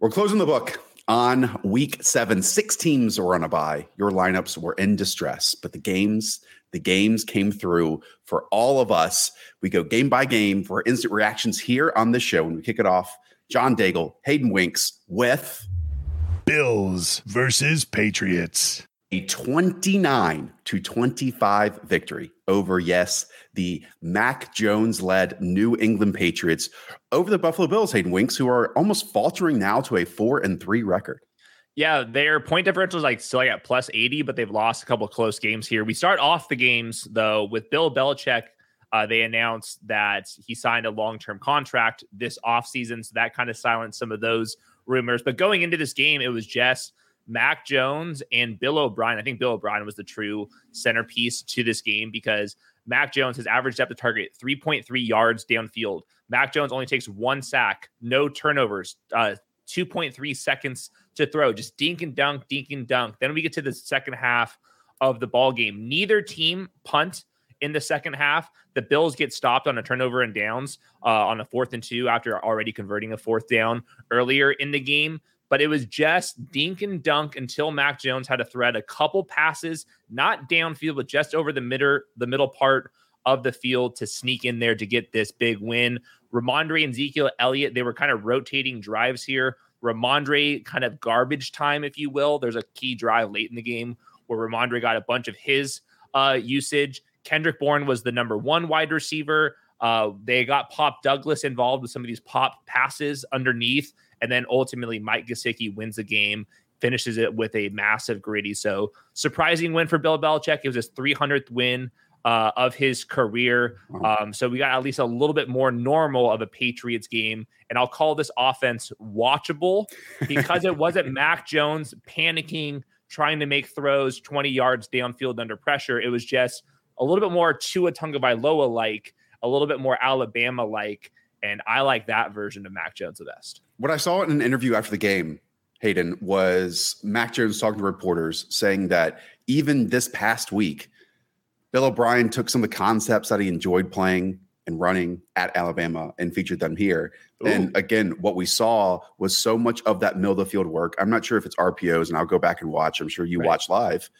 We're closing the book on week seven. Six teams were on a bye. Your lineups were in distress, but the games, the games came through for all of us. We go game by game for instant reactions here on this show. When we kick it off, John Daigle, Hayden Winks with Bills versus Patriots. A 29 to 25 victory over, yes, the Mac Jones led New England Patriots over the Buffalo Bills, Hayden Winks, who are almost faltering now to a four and three record. Yeah, their point differential is like still at plus 80, but they've lost a couple of close games here. We start off the games though with Bill Belichick. Uh, they announced that he signed a long term contract this offseason. So that kind of silenced some of those rumors. But going into this game, it was just Mac Jones and Bill O'Brien. I think Bill O'Brien was the true centerpiece to this game because Mac Jones has averaged depth of target 3.3 yards downfield. Mac Jones only takes one sack, no turnovers, uh, 2.3 seconds to throw, just dink and dunk, dink and dunk. Then we get to the second half of the ball game. Neither team punt in the second half. The Bills get stopped on a turnover and downs uh, on a fourth and two after already converting a fourth down earlier in the game. But it was just dink and dunk until Mac Jones had to thread a couple passes, not downfield, but just over the middle, the middle part of the field to sneak in there to get this big win. Rhamondre and Ezekiel Elliott, they were kind of rotating drives here. Rhamondre kind of garbage time, if you will. There's a key drive late in the game where Rhamondre got a bunch of his uh, usage. Kendrick Bourne was the number one wide receiver. Uh, they got Pop Douglas involved with some of these pop passes underneath. And then ultimately, Mike Gesicki wins the game, finishes it with a massive gritty. So, surprising win for Bill Belichick. It was his 300th win uh, of his career. Um, so, we got at least a little bit more normal of a Patriots game. And I'll call this offense watchable because it wasn't Mac Jones panicking, trying to make throws 20 yards downfield under pressure. It was just a little bit more Tua Tagovailoa like, a little bit more Alabama like. And I like that version of Mac Jones the best. What I saw in an interview after the game, Hayden, was Mac Jones talking to reporters saying that even this past week, Bill O'Brien took some of the concepts that he enjoyed playing and running at Alabama and featured them here. Ooh. And again, what we saw was so much of that middle of the field work. I'm not sure if it's RPOs, and I'll go back and watch. I'm sure you right. watch live.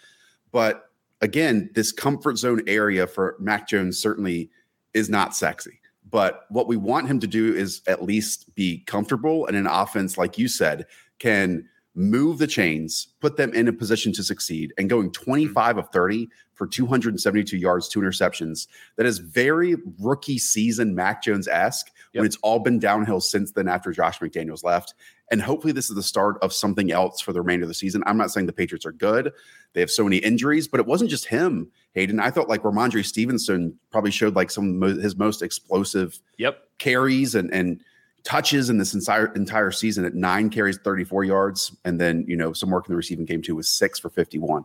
But again, this comfort zone area for Mac Jones certainly is not sexy. But what we want him to do is at least be comfortable and an offense, like you said, can move the chains, put them in a position to succeed. And going mm-hmm. 25 of 30 for 272 yards, two interceptions, that is very rookie season Mac Jones esque yep. when it's all been downhill since then after Josh McDaniels left. And hopefully, this is the start of something else for the remainder of the season. I'm not saying the Patriots are good. They have so many injuries, but it wasn't just him, Hayden. I thought like Rhamondre Stevenson probably showed like some of his most explosive yep. carries and, and touches in this entire entire season at nine carries, 34 yards. And then, you know, some work in the receiving game too was six for 51.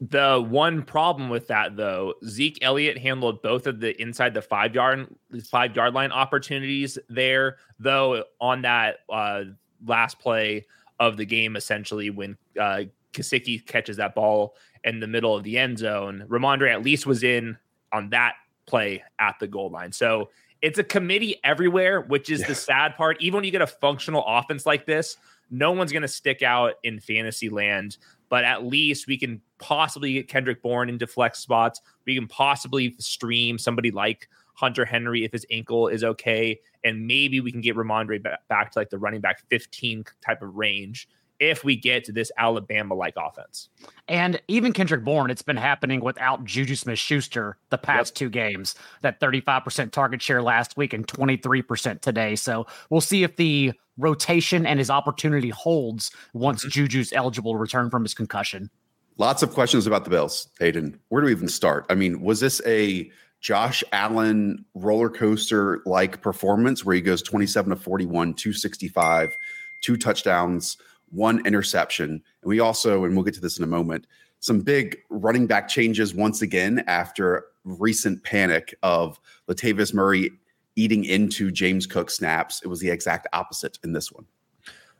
The one problem with that, though, Zeke Elliott handled both of the inside the five yard five yard line opportunities there. Though on that uh, last play of the game, essentially when uh, Gesicki catches that ball in the middle of the end zone, Rhamondre at least was in on that play at the goal line. So it's a committee everywhere, which is yeah. the sad part. Even when you get a functional offense like this, no one's going to stick out in fantasy land. But at least we can possibly get Kendrick Bourne into flex spots. We can possibly stream somebody like Hunter Henry if his ankle is okay, and maybe we can get Rhamondre back to like the running back 15 type of range if we get to this Alabama like offense. And even Kendrick Bourne, it's been happening without Juju Smith Schuster the past yep. two games. That 35% target share last week and 23% today. So we'll see if the rotation and his opportunity holds once mm-hmm. Juju's eligible to return from his concussion. Lots of questions about the Bills, Hayden. Where do we even start? I mean, was this a Josh Allen roller coaster like performance where he goes 27 to 41, 265, two touchdowns? One interception. And we also, and we'll get to this in a moment, some big running back changes once again after recent panic of Latavius Murray eating into James Cook snaps. It was the exact opposite in this one.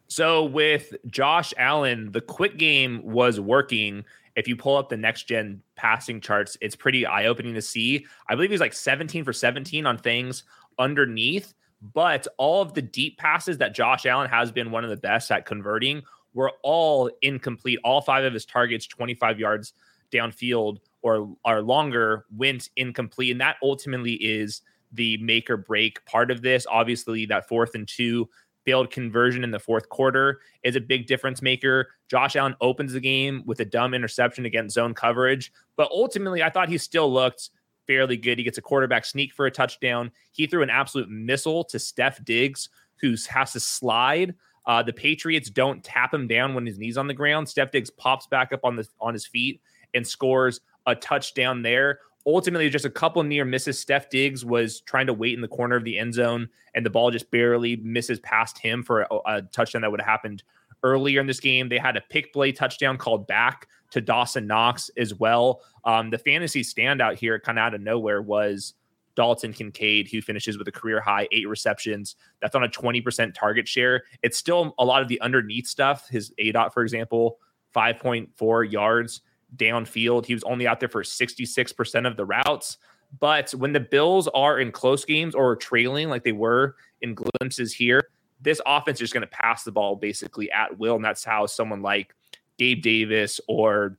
So with Josh Allen, the quick game was working. If you pull up the next gen passing charts, it's pretty eye opening to see. I believe he's like 17 for 17 on things underneath, but all of the deep passes that Josh Allen has been one of the best at converting were all incomplete. All five of his targets, 25 yards downfield or are longer, went incomplete. And that ultimately is the make or break part of this. Obviously, that fourth and two failed conversion in the fourth quarter is a big difference maker. Josh Allen opens the game with a dumb interception against zone coverage, but ultimately, I thought he still looked fairly good. He gets a quarterback sneak for a touchdown. He threw an absolute missile to Steph Diggs, who has to slide. Uh, the Patriots don't tap him down when his knees on the ground. Steph Diggs pops back up on the on his feet and scores a touchdown there ultimately just a couple near misses. Steph Diggs was trying to wait in the corner of the end zone, and the ball just barely misses past him for a, a touchdown that would have happened earlier in this game. They had a pick play touchdown called back to Dawson Knox as well. Um, the fantasy standout here, kind of out of nowhere, was Dalton Kincaid, who finishes with a career high eight receptions. That's on a 20% target share. It's still a lot of the underneath stuff. His A dot, for example, 5.4 yards downfield. He was only out there for 66% of the routes. But when the Bills are in close games or trailing like they were in glimpses here, this offense is going to pass the ball basically at will. And that's how someone like Gabe Davis or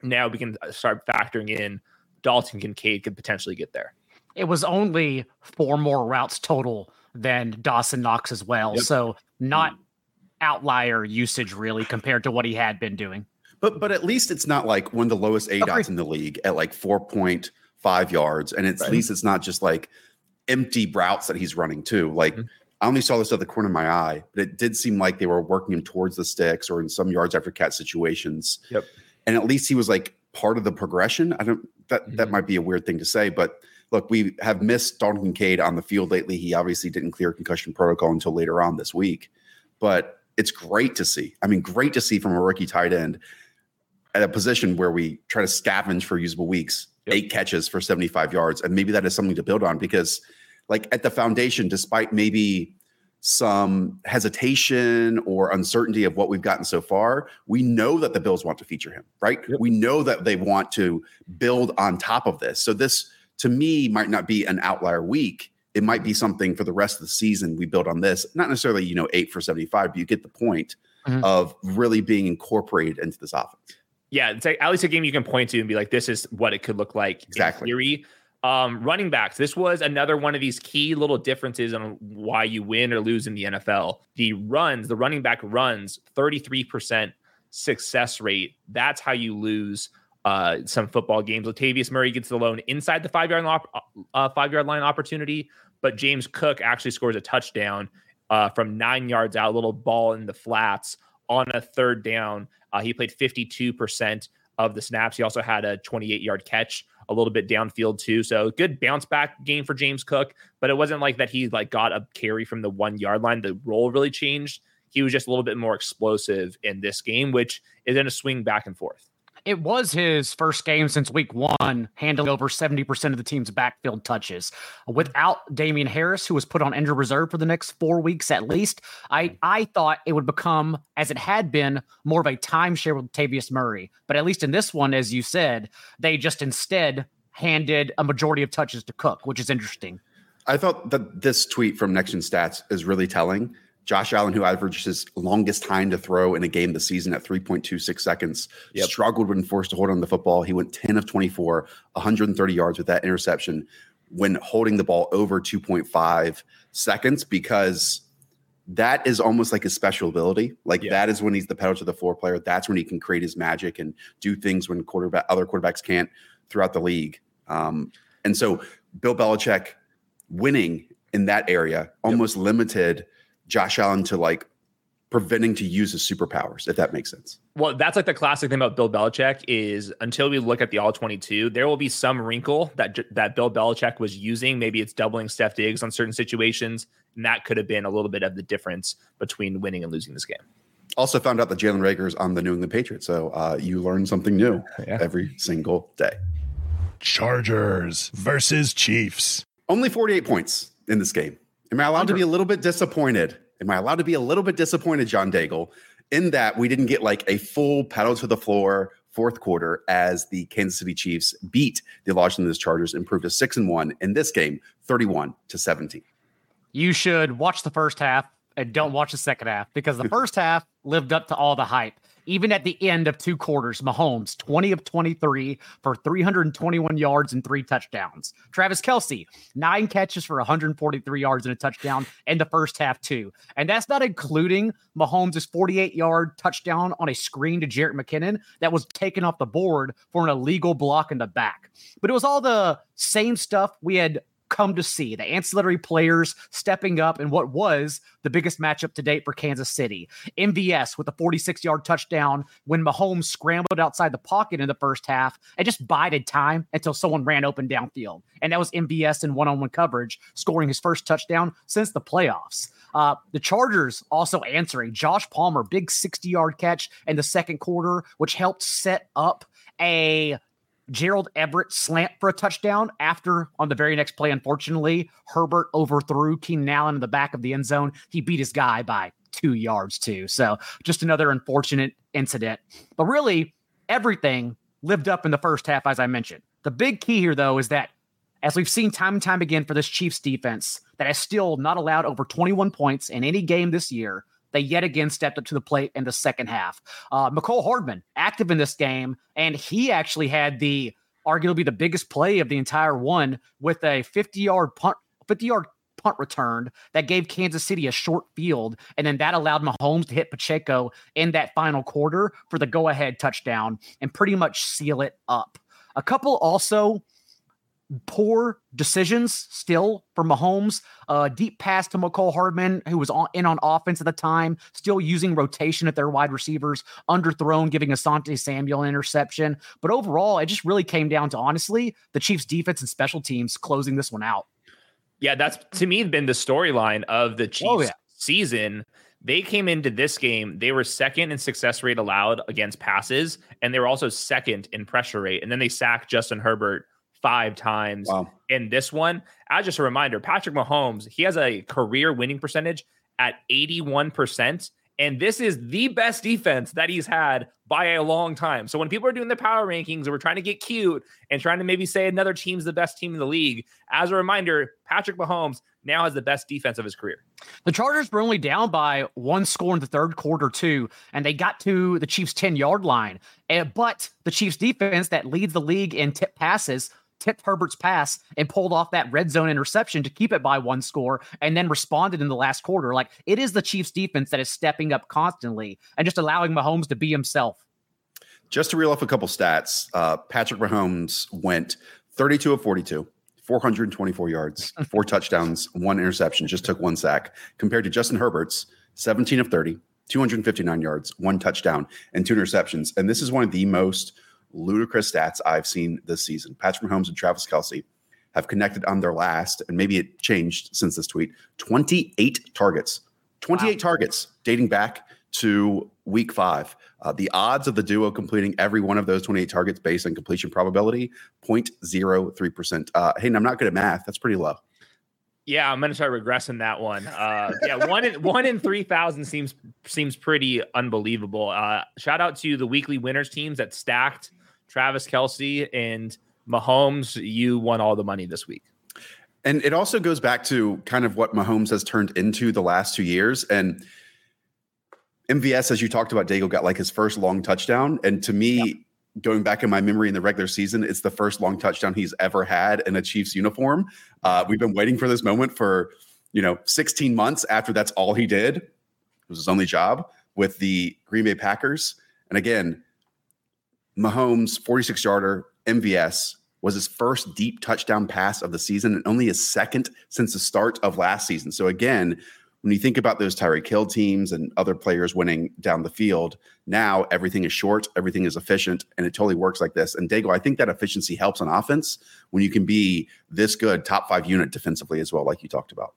now we can start factoring in Dalton Kincaid could potentially get there. It was only four more routes total than Dawson Knox as well. Yep. So not outlier usage really compared to what he had been doing. But but at least it's not like one of the lowest A dots in the league at like four point five yards, and it's, right. at least it's not just like empty routes that he's running too. Like mm-hmm. I only saw this at the corner of my eye, but it did seem like they were working him towards the sticks or in some yards after cat situations. Yep. And at least he was like part of the progression. I don't that mm-hmm. that might be a weird thing to say, but look, we have missed Dalton Kincaid on the field lately. He obviously didn't clear concussion protocol until later on this week, but it's great to see. I mean, great to see from a rookie tight end at a position where we try to scavenge for usable weeks, yep. eight catches for 75 yards. And maybe that is something to build on because, like, at the foundation, despite maybe some hesitation or uncertainty of what we've gotten so far, we know that the Bills want to feature him, right? Yep. We know that they want to build on top of this. So, this to me might not be an outlier week. It might be something for the rest of the season. We build on this, not necessarily, you know, eight for 75, but you get the point mm-hmm. of really being incorporated into this offense yeah, it's like at least a game you can point to and be like, this is what it could look like exactly. in theory. Um, running backs. This was another one of these key little differences on why you win or lose in the NFL. The runs, the running back runs, 33% success rate. That's how you lose uh, some football games. Latavius Murray gets the lone inside the five yard op- uh, five yard line opportunity, but James Cook actually scores a touchdown uh, from nine yards out, little ball in the flats on a third down. Uh, he played 52% of the snaps. He also had a 28 yard catch, a little bit downfield too. So good bounce back game for James Cook, but it wasn't like that he like got a carry from the one yard line. The role really changed. He was just a little bit more explosive in this game, which is going a swing back and forth it was his first game since week one, handling over 70% of the team's backfield touches. Without Damien Harris, who was put on injured reserve for the next four weeks at least, I, I thought it would become, as it had been, more of a timeshare with Tavius Murray. But at least in this one, as you said, they just instead handed a majority of touches to Cook, which is interesting. I thought that this tweet from Next Gen Stats is really telling Josh Allen, who averaged his longest time to throw in a game this season at 3.26 seconds, yep. struggled when forced to hold on the football. He went 10 of 24, 130 yards with that interception when holding the ball over 2.5 seconds because that is almost like his special ability. Like yeah. that is when he's the pedal to the floor player. That's when he can create his magic and do things when quarterback other quarterbacks can't throughout the league. Um, and so Bill Belichick winning in that area almost yep. limited Josh Allen to like preventing to use his superpowers, if that makes sense. Well, that's like the classic thing about Bill Belichick is until we look at the all 22, there will be some wrinkle that that Bill Belichick was using. Maybe it's doubling Steph Diggs on certain situations, and that could have been a little bit of the difference between winning and losing this game. Also found out that Jalen Reagor is on the New England Patriots, so uh, you learn something new yeah. every single day. Chargers versus Chiefs. Only 48 points in this game. Am I allowed Under- to be a little bit disappointed? Am I allowed to be a little bit disappointed, John Daigle, in that we didn't get like a full pedal to the floor fourth quarter as the Kansas City Chiefs beat the Los Angeles Chargers, improved to six and one in this game, 31 to 17. you should watch the first half and don't watch the second half because the first half lived up to all the hype. Even at the end of two quarters, Mahomes, 20 of 23 for 321 yards and three touchdowns. Travis Kelce, nine catches for 143 yards and a touchdown in the first half, too. And that's not including Mahomes' 48 yard touchdown on a screen to Jerick McKinnon that was taken off the board for an illegal block in the back. But it was all the same stuff we had come to see the ancillary players stepping up in what was the biggest matchup to date for Kansas City. MVS with a 46 yard touchdown when Mahomes scrambled outside the pocket in the first half and just bided time until someone ran open downfield. And that was MVS in one on one coverage, scoring his first touchdown since the playoffs. Uh, the Chargers also answering Josh Palmer, big 60 yard catch in the second quarter, which helped set up a Gerald Everett slant for a touchdown after on the very next play, unfortunately, Herbert overthrew Keenan Allen in the back of the end zone. He beat his guy by two yards, too. So just another unfortunate incident. But really, everything lived up in the first half, as I mentioned. The big key here, though, is that as we've seen time and time again for this Chiefs defense, that has still not allowed over 21 points in any game this year, they yet again stepped up to the plate in the second half. Uh, Mecole Hardman active in this game, and he actually had the arguably the biggest play of the entire one with a 50 yard punt, 50 yard punt returned that gave Kansas City a short field, and then that allowed Mahomes to hit Pacheco in that final quarter for the go ahead touchdown and pretty much seal it up. A couple also poor decisions still for Mahomes. Uh, deep pass to Mecole Hardman, who was on, in on offense at the time, still using rotation at their wide receivers, underthrown, giving Asante Samuel an interception. But overall, it just really came down to honestly the Chiefs' defense and special teams closing this one out. Yeah, that's to me been the storyline of the Chiefs oh, yeah. season. They came into this game, they were second in success rate allowed against passes, and they were also second in pressure rate. And then they sacked Justin Herbert five times wow. in this one. As just a reminder, Patrick Mahomes, he has a career winning percentage at 81%. And this is the best defense that he's had by a long time. So when people are doing the power rankings and we're trying to get cute and trying to maybe say another team's the best team in the league, as a reminder, Patrick Mahomes now has the best defense of his career. The Chargers were only down by one score in the third quarter, too, and they got to the Chiefs' 10 yard line. Eh, but the Chiefs' defense that leads the league in tip passes tipped Herbert's pass and pulled off that red zone interception to keep it by one score and then responded in the last quarter. Like it is the Chiefs defense that is stepping up constantly and just allowing Mahomes to be himself. Just to reel off a couple stats, uh, Patrick Mahomes went 32 of 42, 424 yards, four touchdowns, one interception, just took one sack, compared to Justin Herbert's 17 of 30, 259 yards, one touchdown, and two interceptions. And this is one of the most – ludicrous stats I've seen this season. Patrick Mahomes and Travis Kelce have connected on their last, and maybe it changed since this tweet 28 targets. 28 wow. targets dating back to week five. Uh, the odds of the duo completing every one of those 28 targets based on completion probability 0.03%. Uh, Hayden, I'm not good at math. That's pretty low. Yeah, I'm gonna start regressing that one. Uh, yeah, one in one in three thousand seems seems pretty unbelievable. Uh, shout out to the weekly winners teams that stacked Travis Kelce, and Mahomes, you won all the money this week. And it also goes back to kind of what Mahomes has turned into the last two years. And MVS, as you talked about, Dago got like his first long touchdown. And to me, yeah. going back in my memory in the regular season, it's the first long touchdown he's ever had in a Chiefs uniform. Uh, we've been waiting for this moment for, you know, 16 months after that's all he did. It was his only job with the Green Bay Packers. And again, Mahomes, 46 yarder, MVS, was his first deep touchdown pass of the season and only his second since the start of last season. So, again, when you think about those Tyreek Hill teams and other players winning down the field, now everything is short, everything is efficient, and it totally works like this. And Dago, I think that efficiency helps on offense when you can be this good, top five unit defensively as well, like you talked about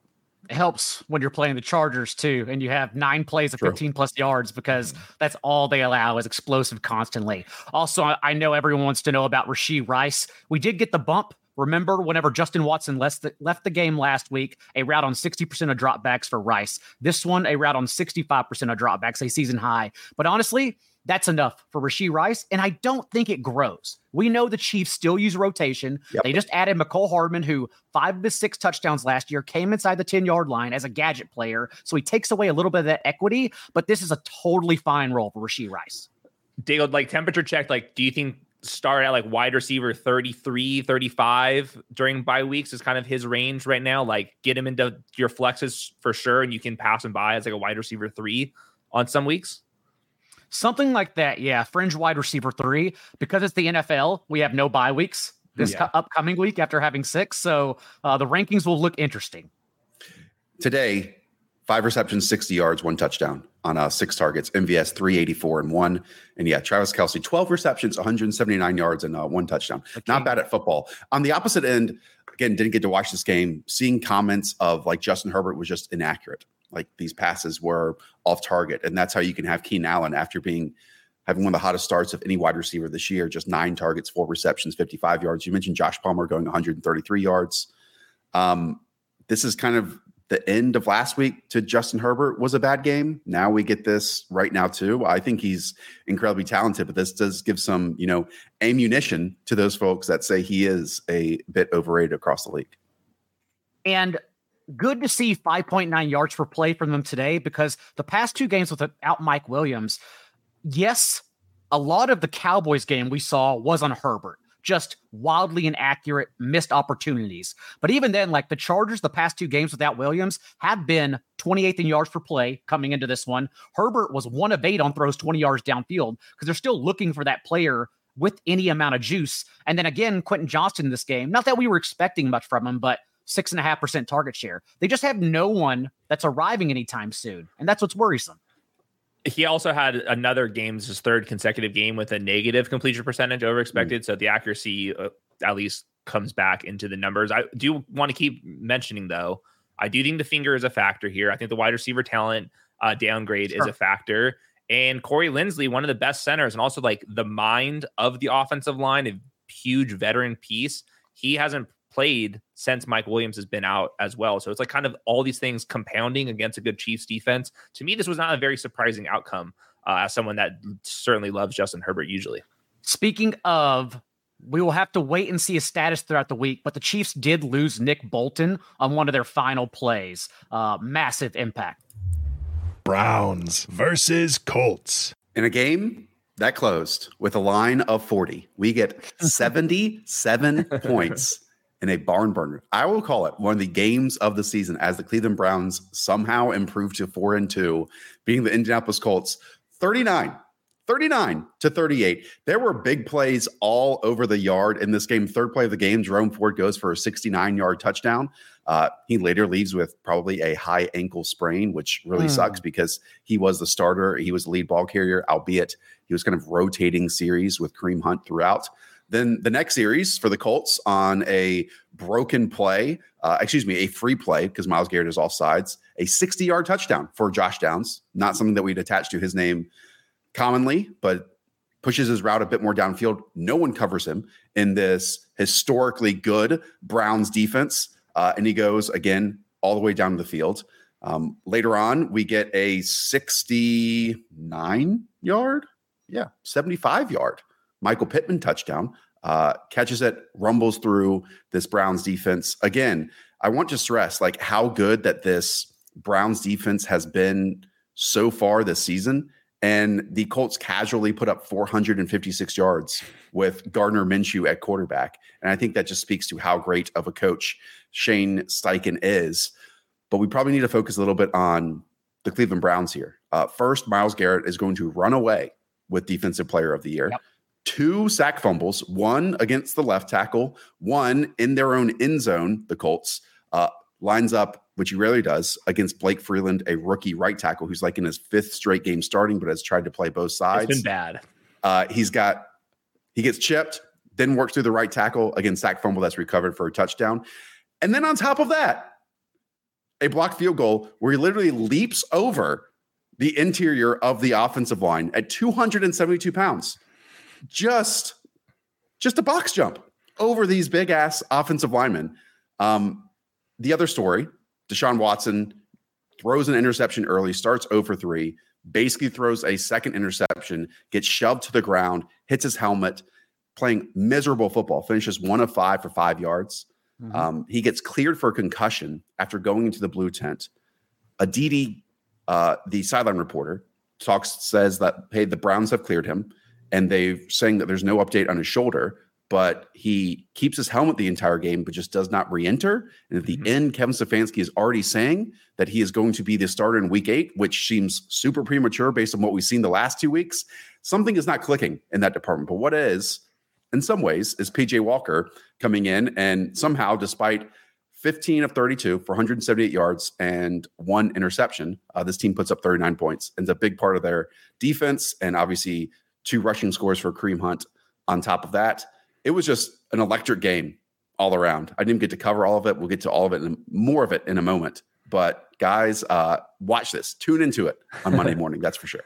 helps when you're playing the Chargers too, and you have nine plays of True. 15 plus yards because mm-hmm. that's all they allow is explosive constantly. Also, I know everyone wants to know about Rashee Rice. We did get the bump. Remember, whenever Justin Watson left the, left the game last week, a route on 60% of dropbacks for Rice. This one, a route on 65% of dropbacks, a season high. But honestly, that's enough for Rashee Rice. And I don't think it grows. We know the Chiefs still use rotation. Yep. They just added Mecole Hardman, who five of his six touchdowns last year came inside the 10 yard line as a gadget player. So he takes away a little bit of that equity, but this is a totally fine role for Rashee Rice. Dale, like temperature check, like, do you think start at like wide receiver 33, 35 during bye weeks is kind of his range right now? Like, get him into your flexes for sure, and you can pass him by as like a wide receiver three on some weeks? Something like that, yeah. Fringe wide receiver three. Because it's the NFL, we have no bye weeks this yeah. upcoming week after having six. So uh, the rankings will look interesting. Today, five receptions, 60 yards, one touchdown on uh, six targets. MVS 384 and one. And yeah, Travis Kelce 12 receptions, 179 yards, and uh, one touchdown. Okay. Not bad at football. On the opposite end, again, didn't get to watch this game. Seeing comments of like Justin Herbert was just inaccurate like these passes were off target. And that's how you can have Keenan Allen after being having one of the hottest starts of any wide receiver this year, just nine targets, four receptions, 55 yards. You mentioned Josh Palmer going 133 yards. Um, this is kind of the end of last week to Justin Herbert was a bad game. Now we get this right now too. I think he's incredibly talented, but this does give some, you know, ammunition to those folks that say he is a bit overrated across the league. And good to see 5.9 yards per play from them today because the past two games without Mike Williams, yes, a lot of the Cowboys game we saw was on Herbert. Just wildly inaccurate, missed opportunities. But even then, like the Chargers, the past two games without Williams have been 28th in yards per play coming into this one. Herbert was one of eight on throws 20 yards downfield because they're still looking for that player with any amount of juice. And then again, Quentin Johnston in this game, not that we were expecting much from him, but six and a half percent target share. They just have no one that's arriving anytime soon, and that's what's worrisome. He also had another game, his third consecutive game with a negative completion percentage over expected. Mm. So the accuracy uh, at least comes back into the numbers. I do want to keep mentioning though. I do think the finger is a factor here. I think the wide receiver talent uh, downgrade sure. is a factor. And Corey Linsley, one of the best centers, and also like the mind of the offensive line, a huge veteran piece. He hasn't played since Mike Williams has been out as well. So it's like kind of all these things compounding against a good Chiefs defense. To me, this was not a very surprising outcome uh, as someone that certainly loves Justin Herbert usually. Speaking of, we will have to wait and see his status throughout the week, but the Chiefs did lose Nick Bolton on one of their final plays. Uh, massive impact. Browns versus Colts. In a game that closed with a line of 40, we get 77 points in a barn burner. I will call it one of the games of the season as the Cleveland Browns somehow improved to four and two, being the Indianapolis Colts 39. 39 to 38. There were big plays all over the yard in this game. Third play of the game, Jerome Ford goes for a 69 yard touchdown. Uh, he later leaves with probably a high ankle sprain, which really mm. sucks because he was the starter. He was the lead ball carrier, albeit he was kind of rotating series with Kareem Hunt throughout. Then the next series for the Colts on a broken play, uh, excuse me, a free play because Myles Garrett is off sides, a 60 yard touchdown for Josh Downs. Not something that we'd attach to his name commonly, but pushes his route a bit more downfield. No one covers him in this historically good Browns defense. Uh, and he goes again all the way down the field. Um, later on, we get a 69 yard, yeah, 75 yard Michael Pittman touchdown. Uh, catches it, rumbles through this Browns defense. Again, I want to stress like how good that this Browns defense has been so far this season. And the Colts casually put up 456 yards with Gardner Minshew at quarterback. And I think that just speaks to how great of a coach Shane Steichen is. But we probably need to focus a little bit on the Cleveland Browns here. Uh, first, Myles Garrett is going to run away with Defensive Player of the Year. Yep two sack fumbles, one against the left tackle, one in their own end zone. The Colts uh, lines up, which he rarely does, against Blake Freeland, a rookie right tackle who's like in his fifth straight game starting, but has tried to play both sides. It's been bad. Uh, he's got he gets chipped, then works through the right tackle again, sack fumble that's recovered for a touchdown, and then on top of that, a blocked field goal where he literally leaps over the interior of the offensive line at 272 pounds just just a box jump over these big ass offensive linemen. Um, the other story, Deshaun Watson throws an interception early, starts over 3, basically throws a second interception, gets shoved to the ground, hits his helmet, playing miserable football, finishes one of five for five yards. Mm-hmm. Um, he gets cleared for concussion after going into the blue tent. Aditi, uh, the sideline reporter, talks says that hey, the Browns have cleared him, and they're saying that there's no update on his shoulder, but he keeps his helmet the entire game, but just does not re-enter. And at the mm-hmm. end, Kevin Stefanski is already saying that he is going to be the starter in Week Eight, which seems super premature based on what we've seen the last two weeks. Something is not clicking in that department. But what is, in some ways, is PJ Walker coming in and somehow, despite 15 of 32 for 178 yards and one interception. Uh, this team puts up 39 points and it's a big part of their defense. And obviously, two rushing scores for Kareem Hunt on top of that. It was just an electric game all around. I didn't get to cover all of it. We'll get to all of it and more of it in a moment. But guys, uh, watch this. Tune into it on Monday morning. That's for sure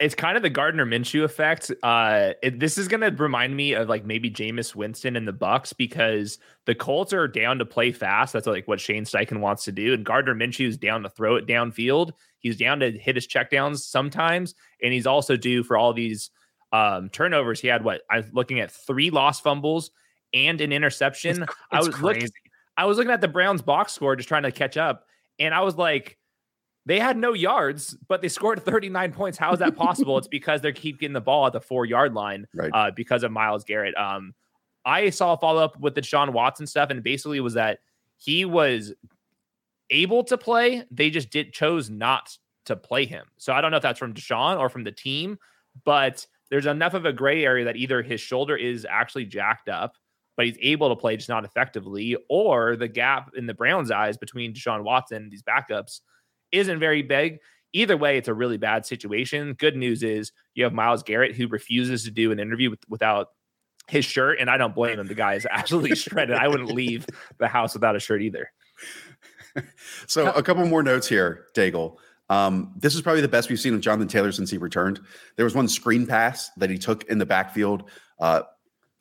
it's kind of the Gardner Minshew effect. Uh, it, this is going to remind me of like maybe Jameis Winston and the Bucs because the Colts are down to play fast. That's like what Shane Steichen wants to do, and Gardner Minshew is down to throw it downfield. He's down to hit his checkdowns sometimes, and he's also due for all these um, turnovers. He had what I'm looking at three lost fumbles and an interception. It's, it's I was crazy. Look, I was looking at the Browns box score, just trying to catch up, and I was like they had no yards, but they scored 39 points. How is that possible? it's because they keep getting the ball at the four yard line right. uh, because of Myles Garrett. Um, I saw a follow up with the Deshaun Watson stuff, and basically was that he was able to play. They just did chose not to play him. So I don't know if that's from Deshaun or from the team, but there's enough of a gray area that either his shoulder is actually jacked up, but he's able to play just not effectively, or the gap in the Browns' eyes between Deshaun Watson and these backups isn't very big. Either way, it's a really bad situation. Good news is you have Myles Garrett who refuses to do an interview with, without his shirt, and I don't blame him. The guy is absolutely shredded. I wouldn't leave the house without a shirt either. so a couple more notes here, Daigle. Um, this is probably the best we've seen of Jonathan Taylor since he returned. There was one screen pass that he took in the backfield, uh,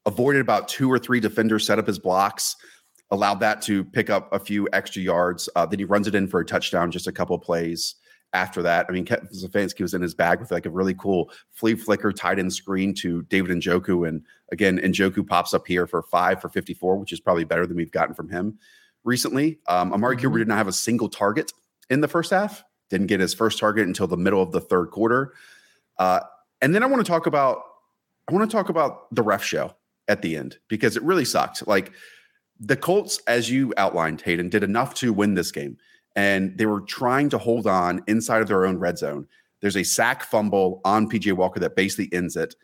avoided about two or three defenders, set up his blocks allowed that to pick up a few extra yards. Uh, then he runs it in for a touchdown just a couple plays after that. I mean, Kevin Stefanski was in his bag with like a really cool flea flicker tight end screen to David Njoku. And again, Njoku pops up here for five for 54, which is probably better than we've gotten from him recently. Um, Amari mm-hmm. Cooper did not have a single target in the first half, didn't get his first target until the middle of the third quarter. Uh, and then I want to talk about I want to talk about the ref show at the end because it really sucked. Like the Colts, as you outlined, Hayden, did enough to win this game, and they were trying to hold on inside of their own red zone. There's a sack fumble on PJ Walker that basically ends it,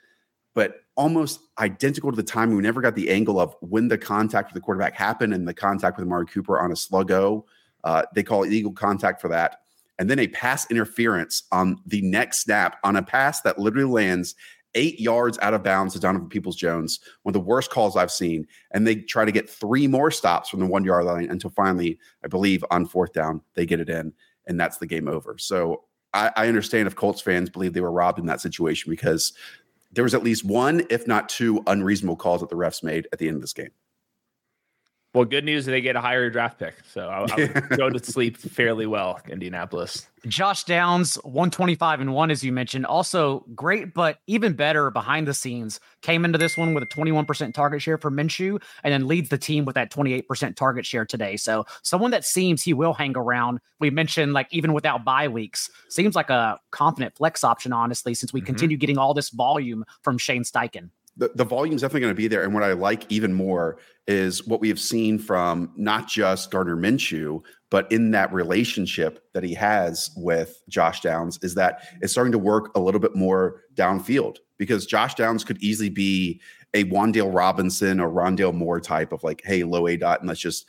but almost identical to the time we never got the angle of when the contact with the quarterback happened and the contact with Amari Cooper on a sluggo. Uh, they call it illegal contact for that. And then a pass interference on the next snap on a pass that literally lands eight yards out of bounds to Donovan Peoples Jones, one of the worst calls I've seen. And they try to get three more stops from the one yard line until finally, I believe, on fourth down, they get it in, and that's the game over. So I, I understand if Colts fans believe they were robbed in that situation because there was at least one, if not two, unreasonable calls that the refs made at the end of this game. Well, good news they get a higher draft pick. So I, I would go to sleep fairly well, Indianapolis. Josh Downs, 125 and one, as you mentioned. Also great, but even better behind the scenes. Came into this one with a 21% target share for Minshew and then leads the team with that 28% target share today. So someone that seems he will hang around. We mentioned like even without bye weeks, seems like a confident flex option, honestly, since we mm-hmm. continue getting all this volume from Shane Steichen the, the volume is definitely going to be there. And what I like even more is what we have seen from not just Gardner Minshew, but in that relationship that he has with Josh Downs, is that it's starting to work a little bit more downfield because Josh Downs could easily be a Wan'Dale Robinson or Rondale Moore type of like, hey, low A dot, and let's just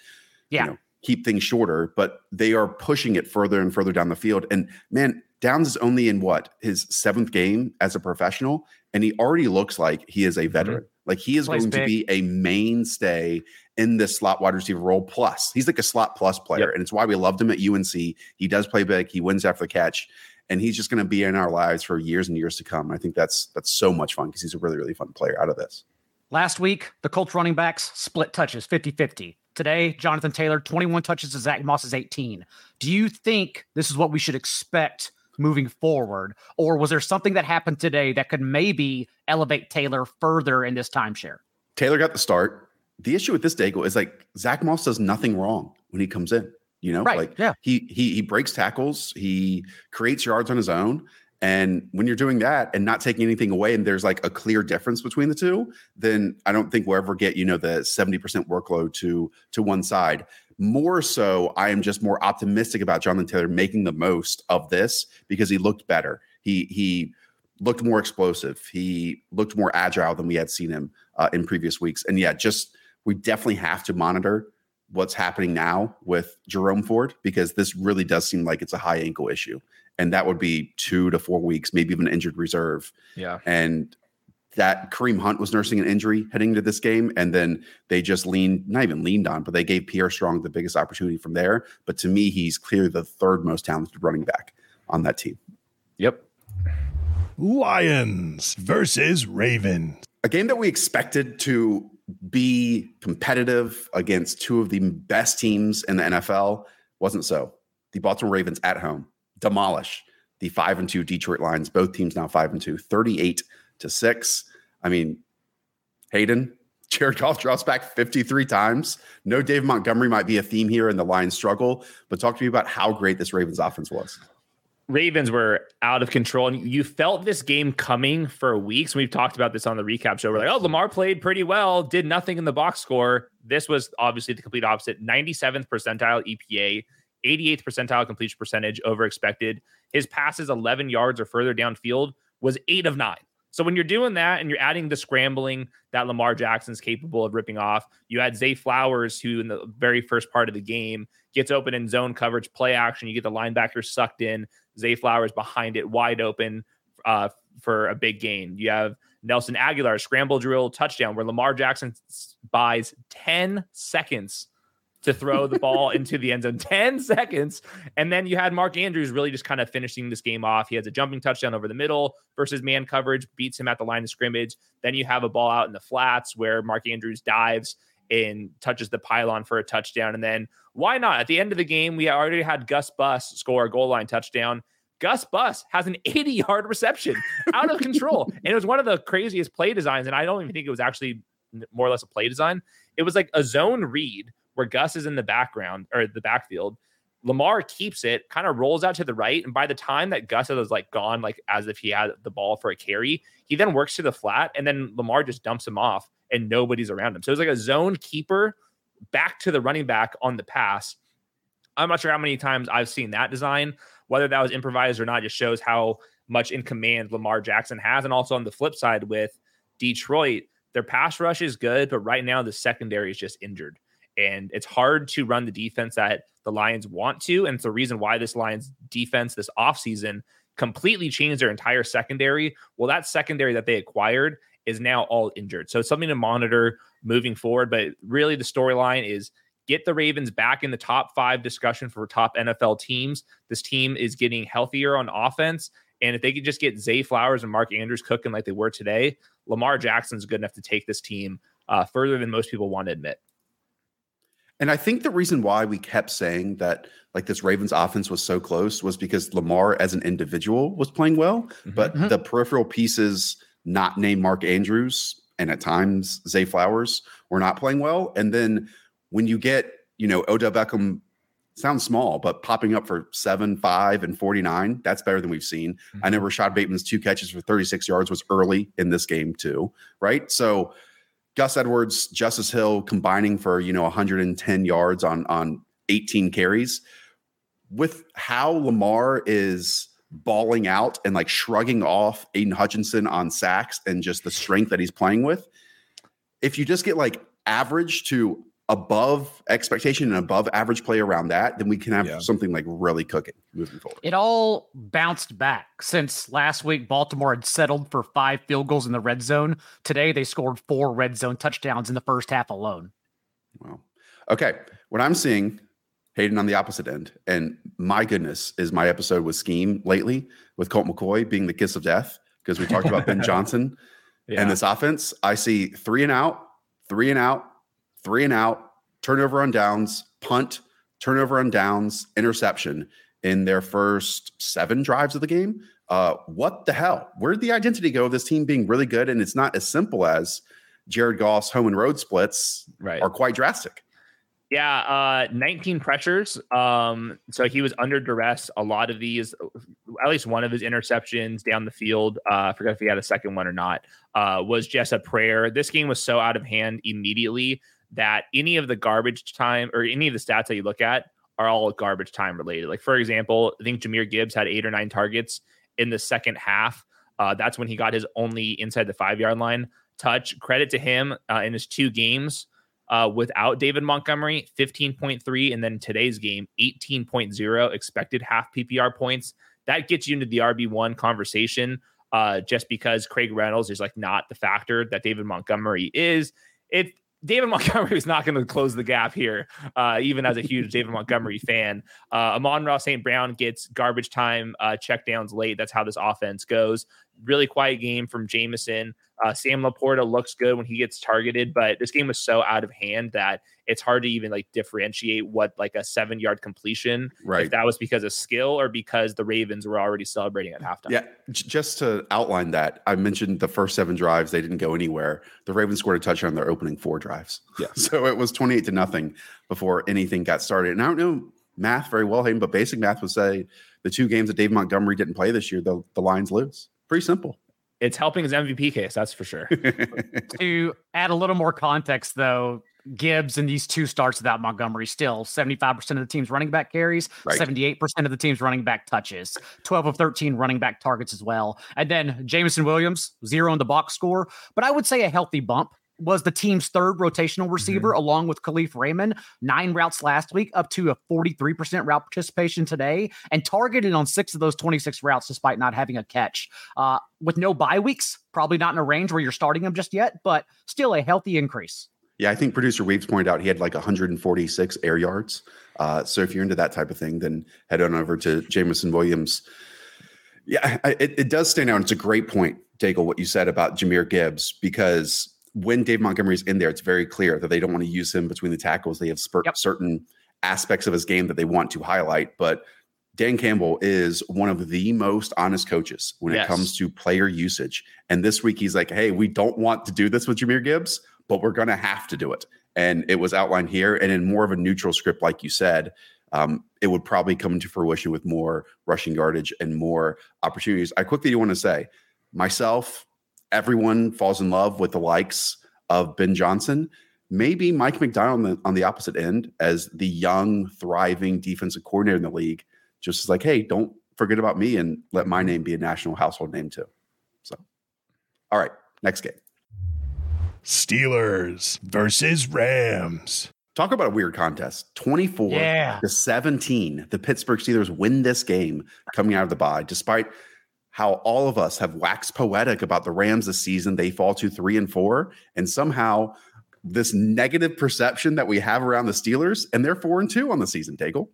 yeah. You know, keep things shorter. But they are pushing it further and further down the field. And man, Downs is only in what his seventh game as a professional, and he already looks like he is a mm-hmm. veteran. Mm-hmm. Like he is going big. to be a mainstay in this slot wide receiver role. Plus, he's like a slot plus player, yep. and it's why we loved him at UNC. He does play big. He wins after the catch, and he's just going to be in our lives for years and years to come. I think that's that's so much fun because he's a really really fun player out of this. Last week, the Colts running backs split touches 50 50. Today, Jonathan Taylor, 21 touches to Zach Moss's 18. Do you think this is what we should expect moving forward? Or was there something that happened today that could maybe elevate Taylor further in this timeshare? Taylor got the start. The issue with this Daigle is like Zach Moss does nothing wrong when he comes in. You know, right? Like yeah, he he he breaks tackles, he creates yards on his own. And when you're doing that and not taking anything away, and there's like a clear difference between the two, then I don't think we'll ever get, you know, the 70% workload to to one side. More so, I am just more optimistic about Jonathan Taylor making the most of this because he looked better. He he looked more explosive. He looked more agile than we had seen him uh, in previous weeks. And yeah, just we definitely have to monitor what's happening now with Jerome Ford because this really does seem like it's a high ankle issue. And that would be two to four weeks, maybe even injured reserve. Yeah. And that Kareem Hunt was nursing an injury heading into this game. And then they just leaned, not even leaned on, but they gave Pierre Strong the biggest opportunity from there. But to me, he's clearly the third most talented running back on that team. Yep. Lions versus Ravens. A game that we expected to be competitive against two of the best teams in the NFL wasn't so. The Baltimore Ravens at home demolish the five and two Detroit Lions. Both teams now five and two, 38 to six. I mean, Hayden, Jared Goff draws back 53 times. No Dave Montgomery might be a theme here in the Lions struggle, but talk to me about how great this Ravens offense was. Ravens were out of control, and you felt this game coming for weeks. We've talked about this on the recap show. We're like, oh, Lamar played pretty well, did nothing in the box score. This was obviously the complete opposite 97th percentile EPA, 88th percentile completion percentage over expected. His passes 11 yards or further downfield was eight of nine. So when you're doing that and you're adding the scrambling that Lamar Jackson's capable of ripping off, you add Zay Flowers, who in the very first part of the game gets open in zone coverage, play action. You get the linebacker sucked in. Zay Flowers behind it, wide open uh, for a big gain. You have Nelson Agholor, scramble drill touchdown, where Lamar Jackson buys 10 seconds to throw the ball into the end zone 10 seconds. And then you had Mark Andrews really just kind of finishing this game off. He has a jumping touchdown over the middle versus man coverage, beats him at the line of scrimmage. Then you have a ball out in the flats where Mark Andrews dives and touches the pylon for a touchdown. And then why not? At the end of the game, we already had Gus Bus score a goal line touchdown. Gus Bus has an 80 yard reception out of control. and it was one of the craziest play designs. And I don't even think it was actually more or less a play design. It was like a zone read where Gus is in the background or the backfield. Lamar keeps it, kind of rolls out to the right. And by the time that Gus was like gone, like as if he had the ball for a carry, he then works to the flat and then Lamar just dumps him off and nobody's around him. So it's like a zone keeper back to the running back on the pass. I'm not sure how many times I've seen that design, whether that was improvised or not, just shows how much in command Lamar Jackson has. And also on the flip side with Detroit, their pass rush is good, but right now the secondary is just injured. And it's hard to run the defense that the Lions want to. And it's the reason why this Lions defense this offseason completely changed their entire secondary. Well, that secondary that they acquired is now all injured. So it's something to monitor moving forward. But really, the storyline is get the Ravens back in the top five discussion for top NFL teams. This team is getting healthier on offense. And if they could just get Zay Flowers and Mark Andrews cooking like they were today, Lamar Jackson's good enough to take this team uh, further than most people want to admit. And I think the reason why we kept saying that like this Ravens offense was so close was because Lamar as an individual was playing well, mm-hmm. but mm-hmm. the peripheral pieces not named Mark Andrews and at times Zay Flowers were not playing well. And then when you get, you know, Odell Beckham sounds small, but popping up for seven, five, and 49, that's better than we've seen. Mm-hmm. I know mm-hmm. Bateman's two catches for 36 yards was early in this game, too. Right. So Gus Edwards, Justice Hill combining for, you know, 110 yards on on 18 carries. With how Lamar is balling out and like shrugging off Aidan Hutchinson on sacks and just the strength that he's playing with. If you just get like average to above expectation and above average play around that, then we can have yeah. something like really cooking moving forward. It all bounced back since last week. Baltimore had settled for five field goals in the red zone. Today they scored four red zone touchdowns in the first half alone. Wow. Okay. What I'm seeing Hayden on the opposite end. And my goodness, is my episode with Scheme lately with Colt McCoy being the kiss of death because we talked about Ben Johnson yeah. and this offense. I see three and out, three and out, three and out, turnover on downs, punt, turnover on downs, interception in their first seven drives of the game. Uh, what the hell? Where'd the identity go of this team being really good? And it's not as simple as Jared Goff's home and road splits Right. are quite drastic. Yeah, uh, 19 pressures. Um, so he was under duress. A lot of these, at least one of his interceptions down the field, uh, I forgot if he had a second one or not, uh, was just a prayer. This game was so out of hand immediately that any of the garbage time or any of the stats that you look at are all garbage time related. Like, for example, I think Jahmyr Gibbs had eight or nine targets in the second half. Uh, that's when he got his only inside the five yard line touch. Credit to him uh, in his two games uh, without David Montgomery, 15.3. And then today's game, 18.0 expected half PPR points. That gets you into the RB1 conversation uh, just because Craig Reynolds is like not the factor that David Montgomery is. It David Montgomery is not going to close the gap here, uh, even as a huge David Montgomery fan. Uh, Amon-Ra St. Brown gets garbage time uh, checkdowns late. That's how this offense goes. Really quiet game from Jameson. Uh, Sam LaPorta looks good when he gets targeted, but this game was so out of hand that it's hard to even like differentiate what like a seven yard completion, Right. if that was because of skill or because the Ravens were already celebrating at halftime. Yeah, j- just to outline that, I mentioned the first seven drives, they didn't go anywhere. The Ravens scored a touchdown on their opening four drives. Yeah. So it was 28 to nothing before anything got started. And I don't know math very well, Hayden, but basic math would say the two games that Dave Montgomery didn't play this year, the, the Lions lose. Pretty simple. It's helping his MVP case, that's for sure. to add a little more context, though, Gibbs in these two starts without Montgomery still 75% of the team's running back carries, Right. 78% of the team's running back touches, 12 of 13 running back targets as well. And then Jameson Williams, zero in the box score, but I would say a healthy bump. Was the team's third rotational receiver, along with Kalif Raymond, nine routes last week, up to a 43% route participation today, and targeted on six of those 26 routes despite not having a catch. Uh, with no bye weeks, probably not in a range where you're starting him just yet, but still a healthy increase. Yeah, I think producer Weaves pointed out he had like 146 air yards. Uh, so if you're into that type of thing, then head on over to Jameson Williams. Yeah, I- it, it does stand out. It's a great point, Daigle, what you said about Jahmyr Gibbs, because when Dave Montgomery's in there, it's very clear that they don't want to use him between the tackles. They have spur- Yep. certain aspects of his game that they want to highlight. But Dan Campbell is one of the most honest coaches when it comes to player usage. And this week he's like, hey, we don't want to do this with Jahmyr Gibbs, but we're going to have to do it. And it was outlined here and in more of a neutral script, like you said. Um, it would probably come into fruition with more rushing yardage and more opportunities. I quickly do want to say, myself, everyone falls in love with the likes of Ben Johnson. Maybe Mike Macdonald on the, on the opposite end as the young, thriving defensive coordinator in the league, just is like, hey, don't forget about me and let my name be a national household name too. So, all right, next game. Steelers versus Rams. Talk about a weird contest. 24 Yeah. to 17. The Pittsburgh Steelers win this game coming out of the bye, despite how all of us have waxed poetic about the Rams this season. They fall to three and four, and somehow this negative perception that we have around the Steelers, and they're four and two on the season, Daigle.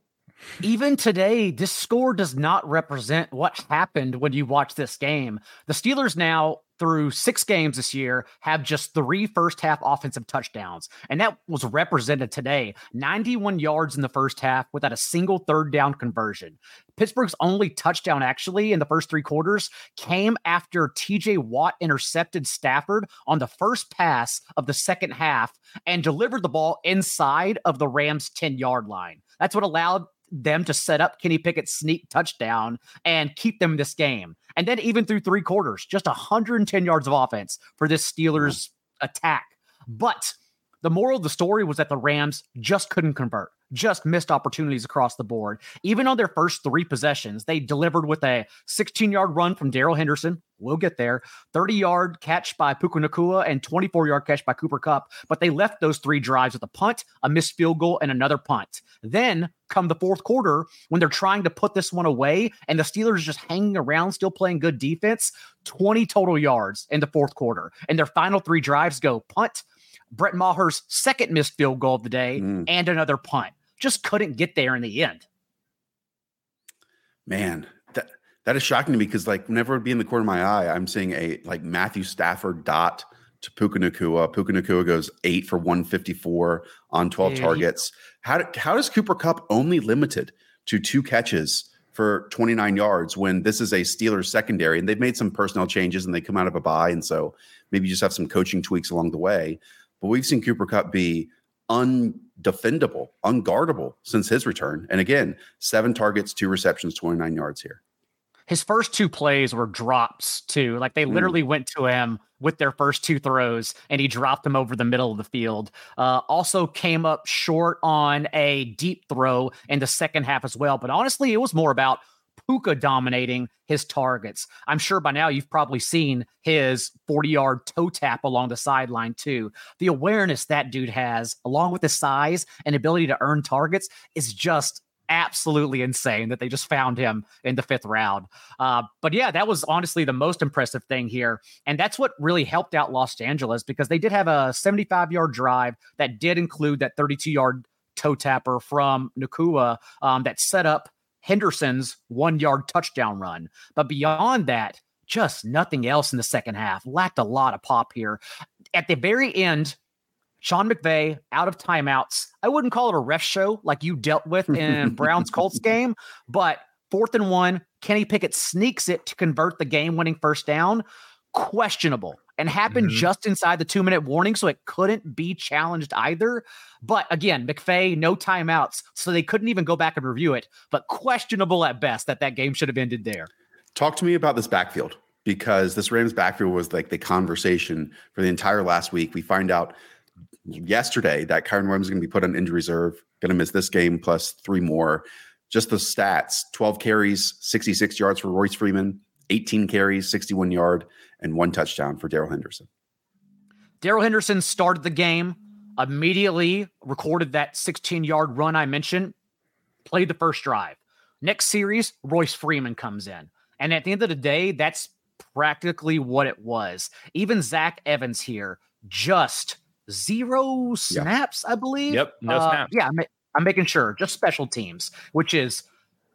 Even today, this score does not represent what happened when you watch this game. The Steelers now, through six games this year, have just three first half offensive touchdowns. And that was represented today 91 yards in the first half without a single third down conversion. Pittsburgh's only touchdown, actually, in the first three quarters came after TJ Watt intercepted Stafford on the first pass of the second half and delivered the ball inside of the Rams' 10 yard line. That's what allowed them to set up Kenny Pickett's sneak touchdown and keep them this game. And then even through three quarters, just 110 yards of offense for this Steelers attack. But the moral of the story was that the Rams just couldn't convert, just missed opportunities across the board. Even on their first three possessions, they delivered with a 16 yard run from Darrell Henderson. We'll get there. 30 yard catch by Puka Nacua and 24 yard catch by Cooper Kupp. But they left those three drives with a punt, a missed field goal, and another punt. Then come the fourth quarter when they're trying to put this one away and the Steelers just hanging around, still playing good defense. 20 total yards in the fourth quarter. And their final three drives go punt, Brett Maher's second missed field goal of the day, Mm. and another punt. Just couldn't get there in the end. Man, that that is shocking to me because like whenever it'd be in the corner of my eye, I'm seeing a like Matthew Stafford dot to Puka Nacua. Puka Nacua goes eight for 154 on 12 Yeah, he- targets. How how does Cooper Kupp only limited to two catches for 29 yards when this is a Steelers secondary and they've made some personnel changes and they come out of a bye. And so maybe you just have some coaching tweaks along the way. But we've seen Cooper Kupp be undefendable, unguardable since his return. And again, seven targets, two receptions, 29 yards here. His first two plays were drops too. Like they mm. literally mm. went to him with their first two throws and he dropped them over the middle of the field. Uh, also came up short on a deep throw in the second half as well. But honestly, it was more about Puka dominating his targets. I'm sure by now you've probably seen his 40 yard toe tap along the sideline too. The awareness that dude has, along with his size and ability to earn targets, is just absolutely insane that they just found him in the fifth round. Uh, but yeah, that was honestly the most impressive thing here. And that's what really helped out Los Angeles because they did have a 75 yard drive that did include that 32 yard toe tapper from Nacua um, that set up Henderson's one yard touchdown run. But beyond that, just nothing else in the second half. Lacked a lot of pop here. At the very end, Sean McVay out of timeouts. I wouldn't call it a ref show like you dealt with in Browns Colts game, but fourth and one, Kenny Pickett sneaks it to convert the game winning first down. Questionable and happened mm-hmm. just inside the two minute warning, so it couldn't be challenged either. But again, McVay, no timeouts, so they couldn't even go back and review it. But questionable at best that that game should have ended there. Talk to me about this backfield because this Rams backfield was like the conversation for the entire last week. We find out yesterday that Kyren Williams is going to be put on injury reserve, going to miss this game plus three more. Just the stats 12 carries, 66 yards for Royce Freeman, 18 carries, 61 yard, and one touchdown for Darrell Henderson. Darrell Henderson started the game, immediately recorded that 16 yard run I mentioned, played the first drive. Next series, Royce Freeman comes in. And at the end of the day, that's practically what it was. Even Zach Evans here just zero snaps, yeah. I believe. Yep, no uh, snaps. Yeah, I'm, I'm making sure. Just special teams, which is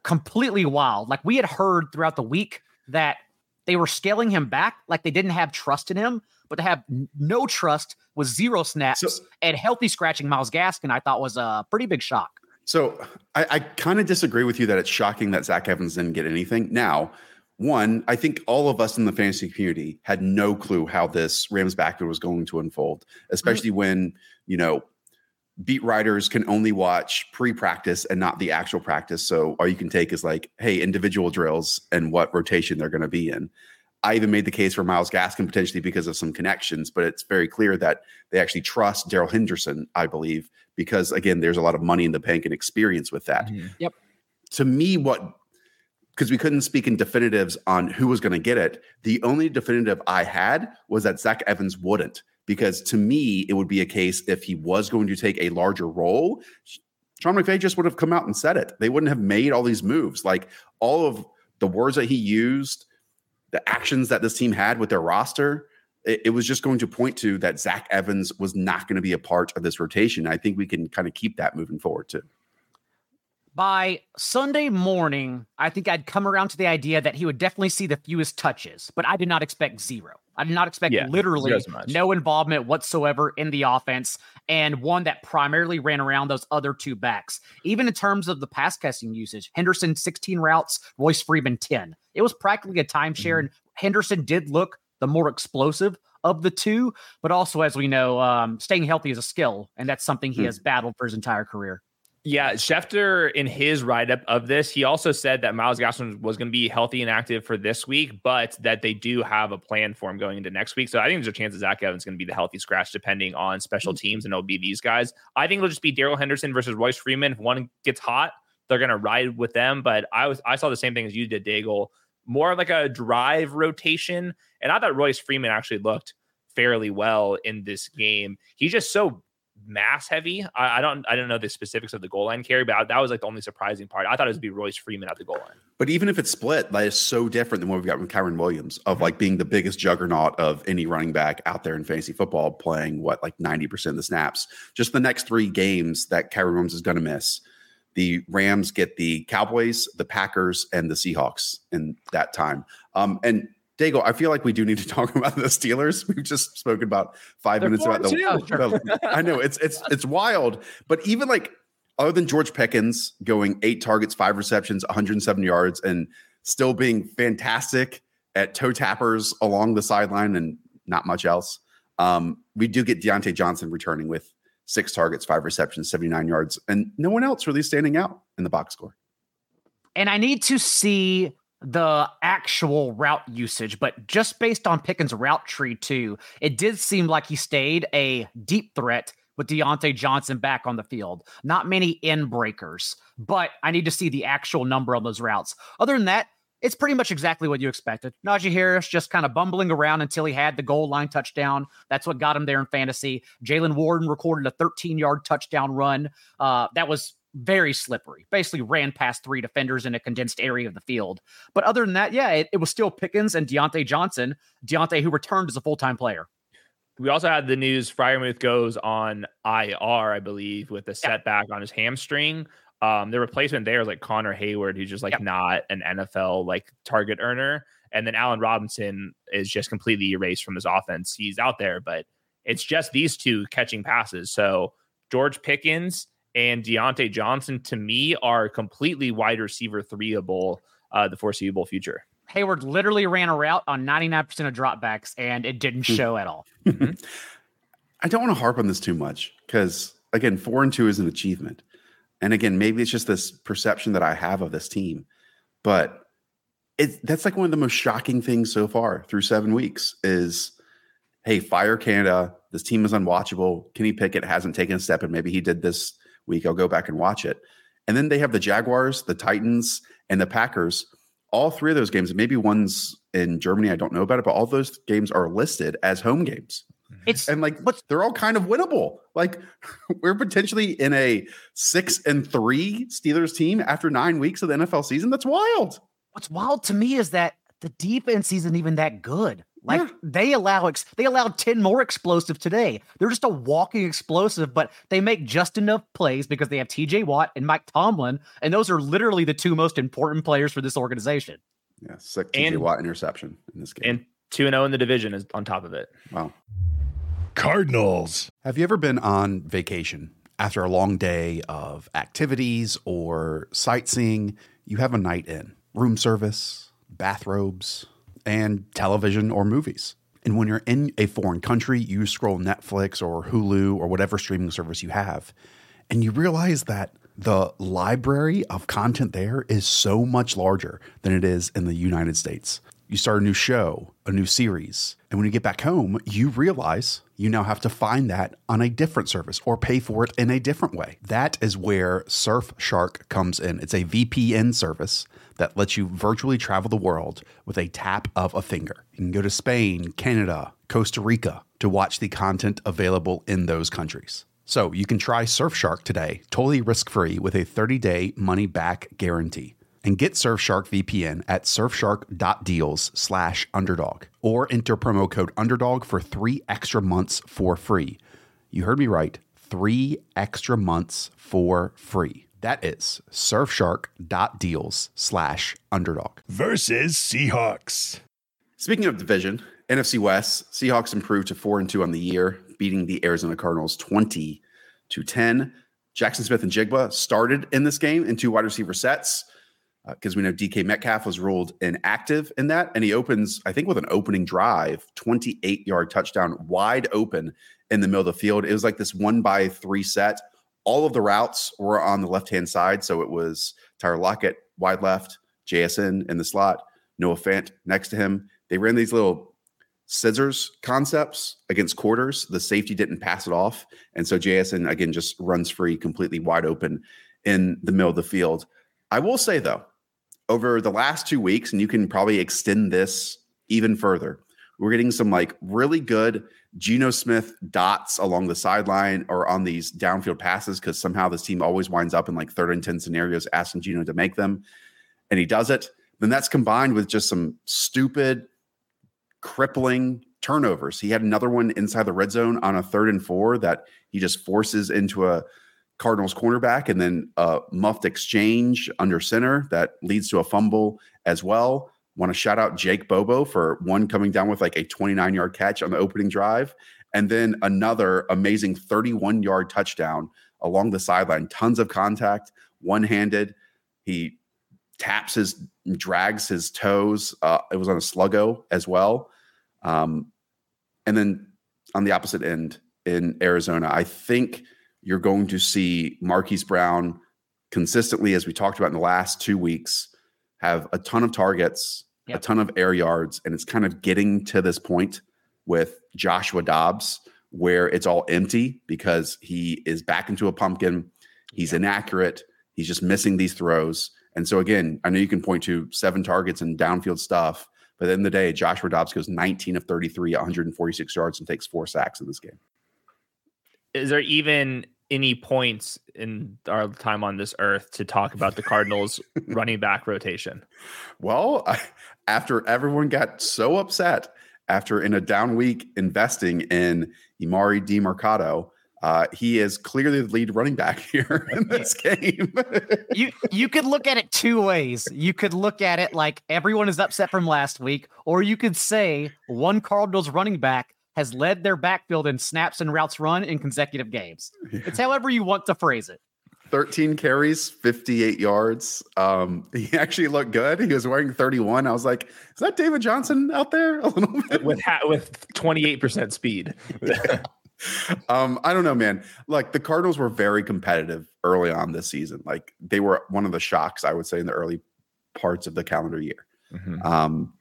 completely wild. Like we had heard throughout the week that they were scaling him back, like they didn't have trust in him, but to have no trust with zero snaps so, and healthy scratching Myles Gaskin, I thought was a pretty big shock. So I, I kind of disagree with you that it's shocking that Zach Evans didn't get anything. Now, one, I think all of us in the fantasy community had no clue how this Rams backfield was going to unfold, especially mm-hmm. when, you know, beat writers can only watch pre-practice and not the actual practice. So all you can take is like, hey, individual drills and what rotation they're going to be in. I even made the case for Myles Gaskin potentially because of some connections, but it's very clear that they actually trust Darrell Henderson, I believe, because again, there's a lot of money in the bank and experience with that. Mm-hmm. Yep. To me, what because we couldn't speak in definitives on who was going to get it. The only definitive I had was that Zach Evans wouldn't, because to me, it would be a case if he was going to take a larger role. Sean McVay just would have come out and said it. They wouldn't have made all these moves. Like all of the words that he used, the actions that this team had with their roster, it, it was just going to point to that Zach Evans was not going to be a part of this rotation. I think we can kind of keep that moving forward too by Sunday morning, I think I'd come around to the idea that he would definitely see the fewest touches, but I did not expect zero. I did not expect yeah, literally no involvement whatsoever in the offense, and one that primarily ran around those other two backs. Even in terms of the pass casting usage, Henderson 16 routes, Royce Freeman 10. It was practically a timeshare, mm-hmm. and Henderson did look the more explosive of the two, but also, as we know, um, staying healthy is a skill, and that's something he mm-hmm. has battled for his entire career. Yeah, Schefter in his write up of this, he also said that Myles Gaskin was going to be healthy and active for this week, but that they do have a plan for him going into next week. So I think there's a chance that Zach Evans is going to be the healthy scratch depending on special mm-hmm. teams, and it'll be these guys. I think it'll just be Darrell Henderson versus Royce Freeman. If one gets hot, they're going to ride with them. But I was I saw the same thing as you did, Daigle, more like a drive rotation, and I thought Royce Freeman actually looked fairly well in this game. He's just so mass heavy. I, I, don't I don't know the specifics of the goal line carry, but I, that was like the only surprising part. I thought it would be Royce Freeman at the goal line. But even if it's split, that is so different than what we've got from Kyren Williams of like being the biggest juggernaut of any running back out there in fantasy football, playing what like 90% of the snaps. Just the next three games that Kyren Williams is going to miss. The Rams get the Cowboys, the Packers, and the Seahawks in that time. Um, and Dago, I feel like we do need to talk about the Steelers. We've just spoken about 5 They're minutes about the, the. I know it's it's it's wild, but even like other than George Pickens going eight targets, five receptions, 107 yards, and still being fantastic at toe tappers along the sideline and not much else. Um, we do get Diontae Johnson returning with six targets, five receptions, 79 yards, and no one else really standing out in the box score. And I need to see the actual route usage, but just based on Pickens' route tree, too, it did seem like he stayed a deep threat with Diontae Johnson back on the field. Not many in breakers, but I need to see the actual number on those routes. Other than that, it's pretty much exactly what you expected. Najee Harris just kind of bumbling around until he had the goal line touchdown. That's what got him there in fantasy. Jaylen Warren recorded a 13 yard touchdown run. Uh, that was very slippery. Basically, ran past three defenders in a condensed area of the field. But other than that, yeah, it, it was still Pickens and Diontae Johnson. Diontae, who returned as a full time player. We also had the news Freiermuth goes on IR, I believe, with a setback yeah. on his hamstring. Um, the replacement there is like Connor Heyward, who's just like not an NFL like target earner. And then Allen Robinson is just completely erased from his offense. He's out there, but it's just these two catching passes. So George Pickens and Diontae Johnson to me are completely wide receiver threeable uh, the foreseeable future. Heyward literally ran a route on 99% of dropbacks and it didn't hmm. show at all. Mm-hmm. I don't want to harp on this too much because, again, four and two is an achievement. And again, maybe it's just this perception that I have of this team, but it, that's like one of the most shocking things so far through seven weeks is, hey, fire Canada. This team is unwatchable. Kenny Pickett hasn't taken a step, and maybe he did this week. I'll go back and watch it. And then they have the Jaguars, the Titans, and the Packers. All three of those games, maybe one's in Germany, I don't know about it, but all those games are listed as home games. Mm-hmm. It's and like but they're all kind of winnable. Like we're potentially in a six and three Steelers team after nine weeks of the NFL season. That's wild. What's wild to me is that the defense isn't even that good. Like yeah. they allow ex- they allowed 10 more explosive today. They're just a walking explosive, but they make just enough plays because they have TJ Watt and Mike Tomlin, and those are literally the two most important players for this organization. Yeah, sick TJ Watt interception in this game. And 2 0 in the division is on top of it. Wow. Cardinals. Have you ever been on vacation after a long day of activities or sightseeing? You have a night in, room service, bathrobes, and television or movies. And when you're in a foreign country, you scroll Netflix or Hulu or whatever streaming service you have, and you realize that the library of content there is so much larger than it is in the United States. You start a new show, a new series, and when you get back home, you realize you now have to find that on a different service or pay for it in a different way. That is where Surfshark comes in. It's a VPN service that lets you virtually travel the world with a tap of a finger. You can go to Spain, Canada, Costa Rica to watch the content available in those countries. So you can try Surfshark today, totally risk free with a 30 day money back guarantee and get Surfshark VPN at surfshark.deals slash underdog or enter promo code underdog for three extra months for free. You heard me right. Three extra months for free. That is surfshark.deals slash underdog. Versus Seahawks. Speaking of division, NFC West, Seahawks improved to four and two on the year, beating the Arizona Cardinals 20 to 10. Jackson Smith-Njigba started in this game in two wide receiver sets because uh, we know DK Metcalf was ruled inactive in that. And he opens, I think, with an opening drive, 28 yard touchdown, wide open in the middle of the field. It was like this one by three set. All of the routes were on the left hand side. So it was Tyler Lockett, wide left, JSN in the slot, Noah Fant next to him. They ran these little scissors concepts against quarters. The safety didn't pass it off. And so JSN, again, just runs free, completely wide open in the middle of the field. I will say, though, over the last two weeks, and you can probably extend this even further. We're getting some like really good Geno Smith dots along the sideline or on these downfield passes because somehow this team always winds up in like third and 10 scenarios asking Geno to make them. And he does it. Then that's combined with just some stupid, crippling turnovers. He had another one inside the red zone on a third and four that he just forces into a Cardinals cornerback, and then a muffed exchange under center that leads to a fumble as well. Want to shout out Jake Bobo for one coming down with like a 29 yard catch on the opening drive, and then another amazing 31 yard touchdown along the sideline. Tons of contact, one handed. He taps his, drags his toes. Uh, it was on a sluggo as well. Um, and then on the opposite end in Arizona, I think you're going to see Marquise Brown consistently, as we talked about in the last two weeks, have a ton of targets, yep. a ton of air yards, and it's kind of getting to this point with Joshua Dobbs where it's all empty because he is back into a pumpkin. He's yep. inaccurate. He's just missing these throws. And so again, I know you can point to seven targets and downfield stuff, but at the end of the day, Joshua Dobbs goes 19 of 33, 146 yards, and takes four sacks in this game. Is there even any points in our time on this earth to talk about the Cardinals running back rotation? Well, I, after everyone got so upset after in a down week investing in Emari Demercado, uh, he is clearly the lead running back here in this game. you you could look at it two ways. You could look at it like everyone is upset from last week, or you could say one Cardinals running back has led their backfield in snaps and routes run in consecutive games. Yeah. It's however you want to phrase it. 13 carries, 58 yards. Um, he actually looked good. He was wearing 31. I was like, is that David Johnson out there a little bit? With ha- with 28% speed. um, I don't know, man. Like the Cardinals were very competitive early on this season. Like they were one of the shocks, I would say, in the early parts of the calendar year. Mm-hmm. Um,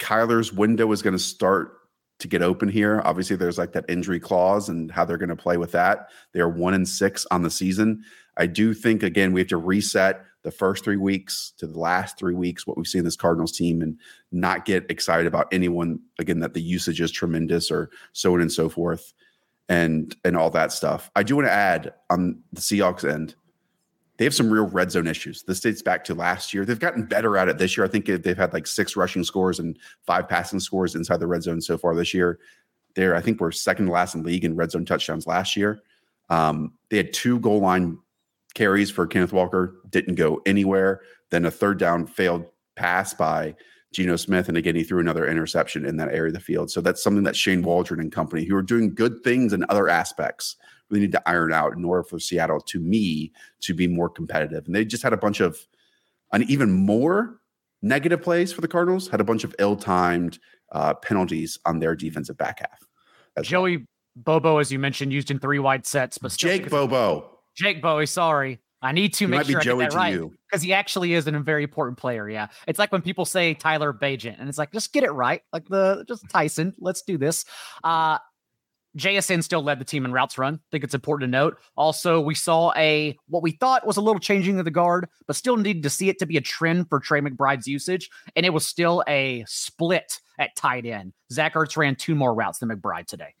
Kyler's window is going to start to get open here. Obviously, there's like that injury clause and how they're going to play with that. They are one and six on the season. I do think again we have to reset the first three weeks to the last three weeks what we've seen this Cardinals team and not get excited about anyone again that the usage is tremendous or so on and so forth and and all that stuff. I do want to add on the Seahawks end they have some real red zone issues. This dates back to last year. They've gotten better at it this year. I think they've had like six rushing scores and five passing scores inside the red zone so far this year. They're, I think, we're second to last in league in red zone touchdowns last year. Um, they had two goal line carries for Kenneth Walker, didn't go anywhere. Then a third down failed pass by Geno Smith. And again, he threw another interception in that area of the field. So that's something that Shane Waldron and company, who are doing good things in other aspects, really need to iron out in order for Seattle, to me, to be more competitive. And they just had a bunch of, an even more negative plays for the Cardinals, had a bunch of ill timed uh, penalties on their defensive back half. Joey well. Bobo, as you mentioned, used in three wide sets, but Jake Bobo. Jake Bowie, sorry. I need to he make sure I get that right because he actually is a very important player. Yeah, it's like when people say Tyler Bagent, and it's like just get it right, like the just Tyson. Let's do this. Uh, JSN still led the team in routes run. I think it's important to note. Also, we saw a what we thought was a little changing of the guard, but still needed to see it to be a trend for Trey McBride's usage, and it was still a split at tight end. Zach Ertz ran two more routes than McBride today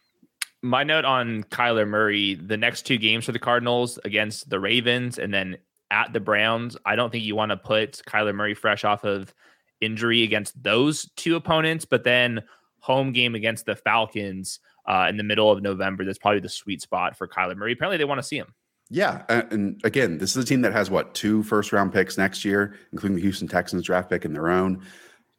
my note on Kyler Murray, the next two games for the Cardinals against the Ravens and then at the Browns, I don't think you want to put Kyler Murray fresh off of injury against those two opponents, but then home game against the Falcons uh, in the middle of November, that's probably the sweet spot for Kyler Murray. Apparently, they want to see him. Yeah, and again, this is a team that has what two first round picks next year, including the Houston Texans draft pick and their own.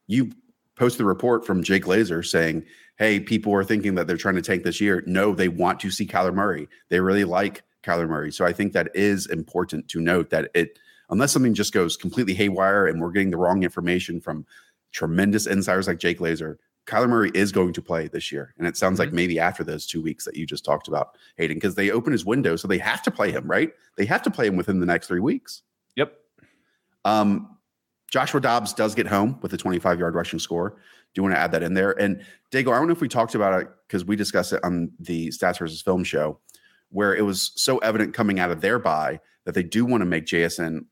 You posted a report from Jake Glazer saying hey, people are thinking that they're trying to tank this year. No, they want to see Kyler Murray. They really like Kyler Murray. So I think that is important to note that it, unless something just goes completely haywire and we're getting the wrong information from tremendous insiders like Jake Glazer, Kyler Murray is going to play this year. And it sounds mm-hmm. like maybe after those two weeks that you just talked about, Hayden, because they open his window. So they have to play him, right? They have to play him within the next three weeks. Yep. Um, Joshua Dobbs does get home with a 25 yard rushing score. Do you want to add that in there? And Dago, I don't know if we talked about it because we discussed it on the Stats versus Film show, where it was so evident coming out of their bye that they do want to make JSN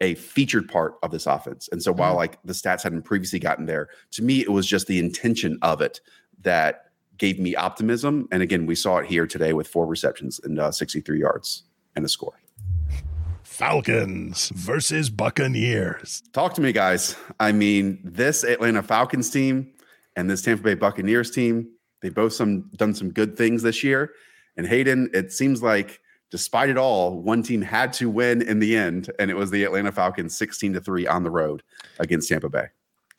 a featured part of this offense. And so while mm-hmm. like the stats hadn't previously gotten there, to me it was just the intention of it that gave me optimism. And again, we saw it here today with four receptions and uh, 63 yards and a score. Falcons versus Buccaneers. Talk to me, guys. I mean, this Atlanta Falcons team and this Tampa Bay Buccaneers team, they both some done some good things this year. And Hayden, it seems like despite it all, one team had to win in the end, and it was the Atlanta Falcons 16 to 3 on the road against Tampa Bay.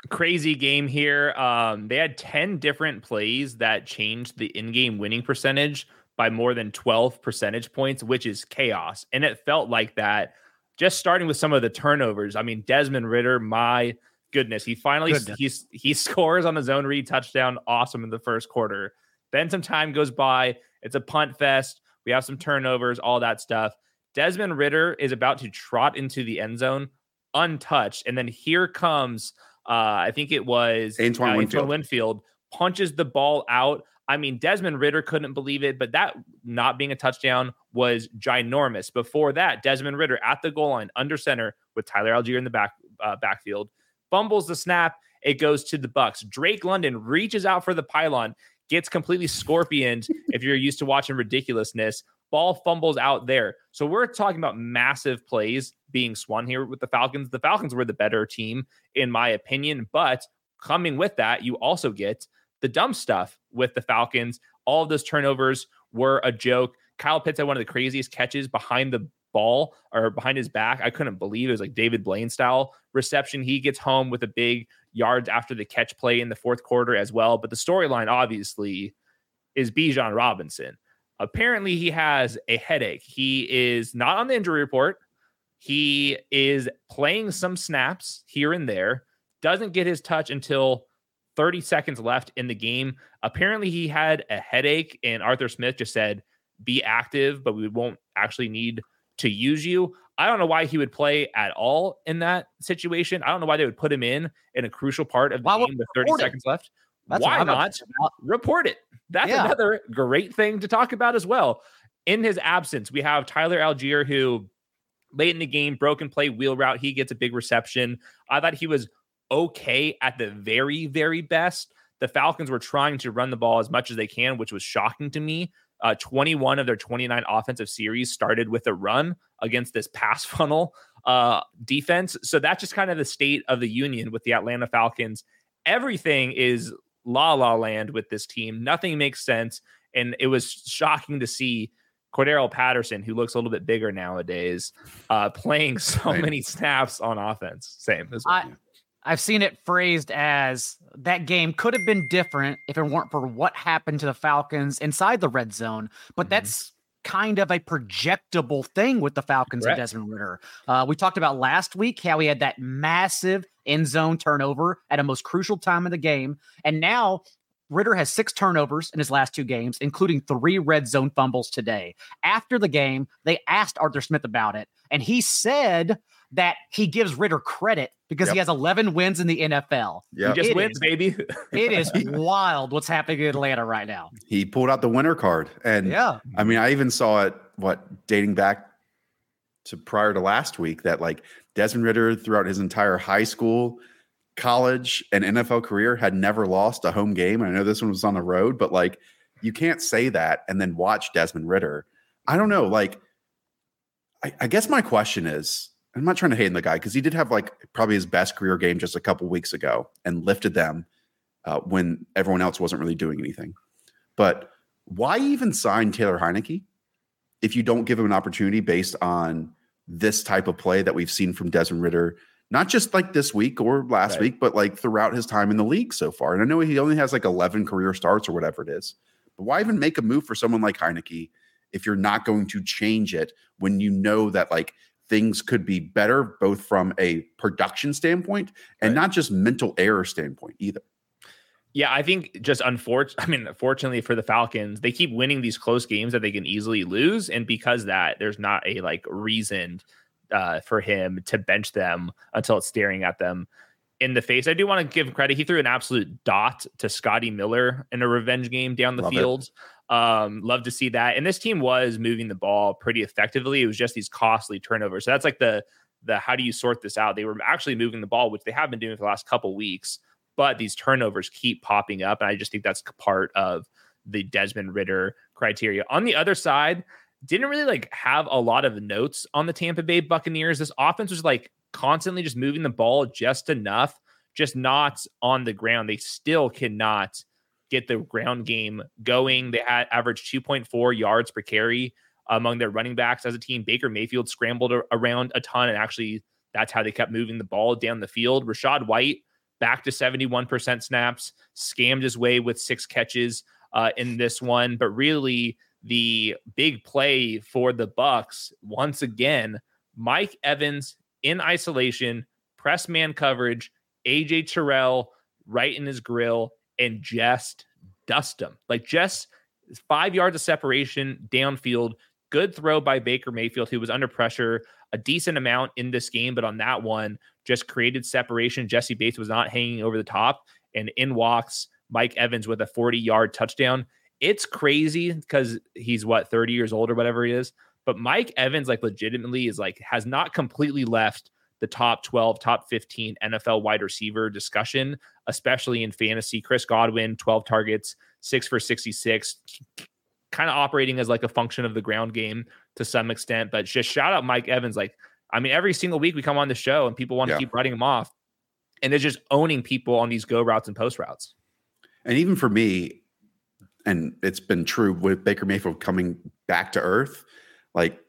crazy game here. Um, they had 10 different plays that changed the in-game winning percentage by more than 12 percentage points, which is chaos. And it felt like that just starting with some of the turnovers. I mean, Desmond Ridder, my goodness, he finally goodness. he's he scores on his own read touchdown. Awesome in the first quarter. Then some time goes by. It's a punt fest. We have some turnovers, all that stuff. Desmond Ridder is about to trot into the end zone untouched. And then here comes, uh, I think it was Antoine, uh, Winfield. Winfield punches the ball out. I mean, Desmond Ridder couldn't believe it, but that not being a touchdown was ginormous. Before that, Desmond Ridder at the goal line under center with Tyler Allgeier in the back uh, backfield, fumbles the snap. It goes to the Bucs. Drake London reaches out for the pylon, gets completely scorpioned. if you're used to watching ridiculousness, ball fumbles out there. So we're talking about massive plays being swung here with the Falcons. The Falcons were the better team, in my opinion. But coming with that, you also get the dumb stuff with the Falcons. All of those turnovers were a joke. Kyle Pitts had one of the craziest catches behind the ball or behind his back. I couldn't believe it was like David Blaine style reception. He gets home with a big yards after the catch play in the fourth quarter as well. But the storyline obviously is Bijan Robinson. Apparently, he has a headache. He is not on the injury report. He is playing some snaps here and there, doesn't get his touch until 30 seconds left in the game. Apparently, he had a headache, and Arthur Smith just said, Be active, but we won't actually need to use you. I don't know why he would play at all in that situation. I don't know why they would put him in in a crucial part of the why game with 30 seconds left. That's why not report it? That's yeah. another great thing to talk about as well. In his absence, we have Tyler Allgeier, who late in the game, broken play, wheel route, he gets a big reception. I thought he was okay at the very, very best. The Falcons were trying to run the ball as much as they can, which was shocking to me. Uh, 21 of their 29 offensive series started with a run against this pass funnel uh, defense. So that's just kind of the state of the union with the Atlanta Falcons. Everything is la la land with this team. Nothing makes sense. And it was shocking to see Cordarrelle Patterson, who looks a little bit bigger nowadays, uh, playing so right. many snaps on offense. Same as I, I've seen it phrased as that game could have been different if it weren't for what happened to the Falcons inside the red zone. But mm-hmm. that's kind of a projectable thing with the Falcons Correct. and Desmond Ridder. Uh, we talked about last week how he had that massive end zone turnover at a most crucial time of the game. And now Ridder has six turnovers in his last two games, including three red zone fumbles today. After the game, they asked Arthur Smith about it, and he said that he gives Ridder credit because yep. he has 11 wins in the NFL. Yeah, he just it wins, is, baby. it is wild what's happening in Atlanta right now. He pulled out the winner card, and yeah, I mean, I even saw it. What dating back to prior to last week that like Desmond Ridder throughout his entire high school, college, and NFL career had never lost a home game. I know this one was on the road, but like you can't say that and then watch Desmond Ridder. I don't know. Like, I, I guess my question is I'm not trying to hate on the guy because he did have like probably his best career game just a couple weeks ago and lifted them uh, when everyone else wasn't really doing anything. But why even sign Taylor Heinicke if you don't give him an opportunity based on this type of play that we've seen from Desmond Ridder, not just like this week or last right. week, but like throughout his time in the league so far? And I know he only has like 11 career starts or whatever it is, but why even make a move for someone like Heinicke if you're not going to change it when you know that like things could be better, both from a production standpoint and right. not just mental error standpoint either. Yeah, I think just unfortunately, I mean, fortunately for the Falcons, they keep winning these close games that they can easily lose, and because that, there's not a like reason uh, for him to bench them until it's staring at them in the face. I do want to give credit; he threw an absolute dot to Scotty Miller in a revenge game down the Love field. It. Um, love to see that. And this team was moving the ball pretty effectively. It was just these costly turnovers. So that's like the the how do you sort this out? They were actually moving the ball, which they have been doing for the last couple weeks, but these turnovers keep popping up. And I just think that's part of the Desmond Ridder criteria. On the other side, didn't really like have a lot of notes on the Tampa Bay Buccaneers. This offense was like constantly just moving the ball just enough, just not on the ground. They still cannot get the ground game going. They had averaged 2.4 yards per carry among their running backs as a team. Baker Mayfield scrambled around a ton, and actually, that's how they kept moving the ball down the field. Rachaad White back to 71% snaps, scammed his way with six catches uh, in this one. But really, the big play for the Bucs once again, Mike Evans in isolation, press man coverage, AJ Terrell right in his grill, and just dust them. Like just five yards of separation downfield. Good throw by Baker Mayfield, who was under pressure a decent amount in this game, but on that one, just created separation. Jessie Bates was not hanging over the top, and in walks Mike Evans with a 40 yard touchdown. It's crazy because he's what 30 years old or whatever he is. But Mike Evans, like, legitimately is like, has not completely left the top 12, top 15 NFL wide receiver discussion, especially in fantasy. Chris Godwin, 12 targets, six for 66, kind of operating as like a function of the ground game to some extent. But just shout out Mike Evans. Like, I mean, every single week we come on the show and people want to yeah. keep writing him off. And they're just owning people on these go routes and post routes. And even for me, and it's been true with Baker Mayfield coming back to earth, like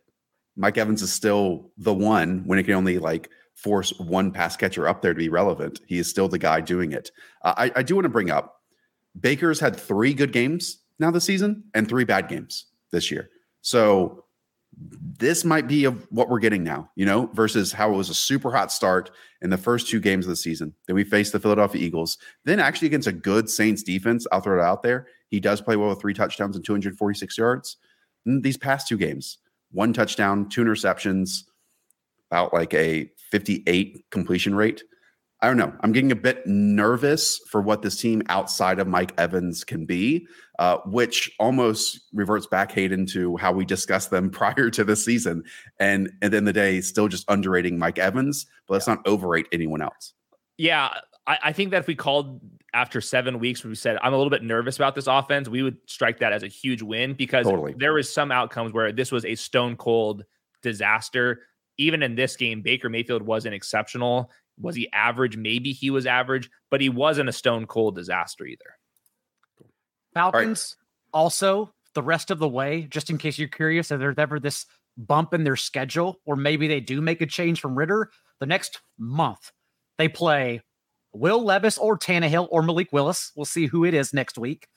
Mike Evans is still the one when it can only like force one pass catcher up there to be relevant. He is still the guy doing it. Uh, I, I do want to bring up Baker's had three good games now this season and three bad games this year. So this might be of what we're getting now, you know, versus how it was a super hot start in the first two games of the season. Then we faced the Philadelphia Eagles. Then actually against a good Saints defense, I'll throw it out there. He does play well with three touchdowns and 246 yards. And these past two games, one touchdown, two interceptions, about like a 58 completion rate. I don't know. I'm getting a bit nervous for what this team outside of Mike Evans can be, uh, which almost reverts back Hayden to how we discussed them prior to the season. And at the end of the day, still just underrating Mike Evans, but let's not overrate anyone else. Yeah. I, I think that if we called after seven weeks, we said, I'm a little bit nervous about this offense, we would strike that as a huge win because totally. there was some outcomes where this was a stone cold disaster even in this game, Baker Mayfield wasn't exceptional. Was he average? Maybe he was average, but he wasn't a stone cold disaster either. Falcons right. also the rest of the way, just in case you're curious, if there's ever this bump in their schedule, or maybe they do make a change from Ridder, the next month they play Will Levis or Tannehill or Malik Willis. We'll see who it is next week.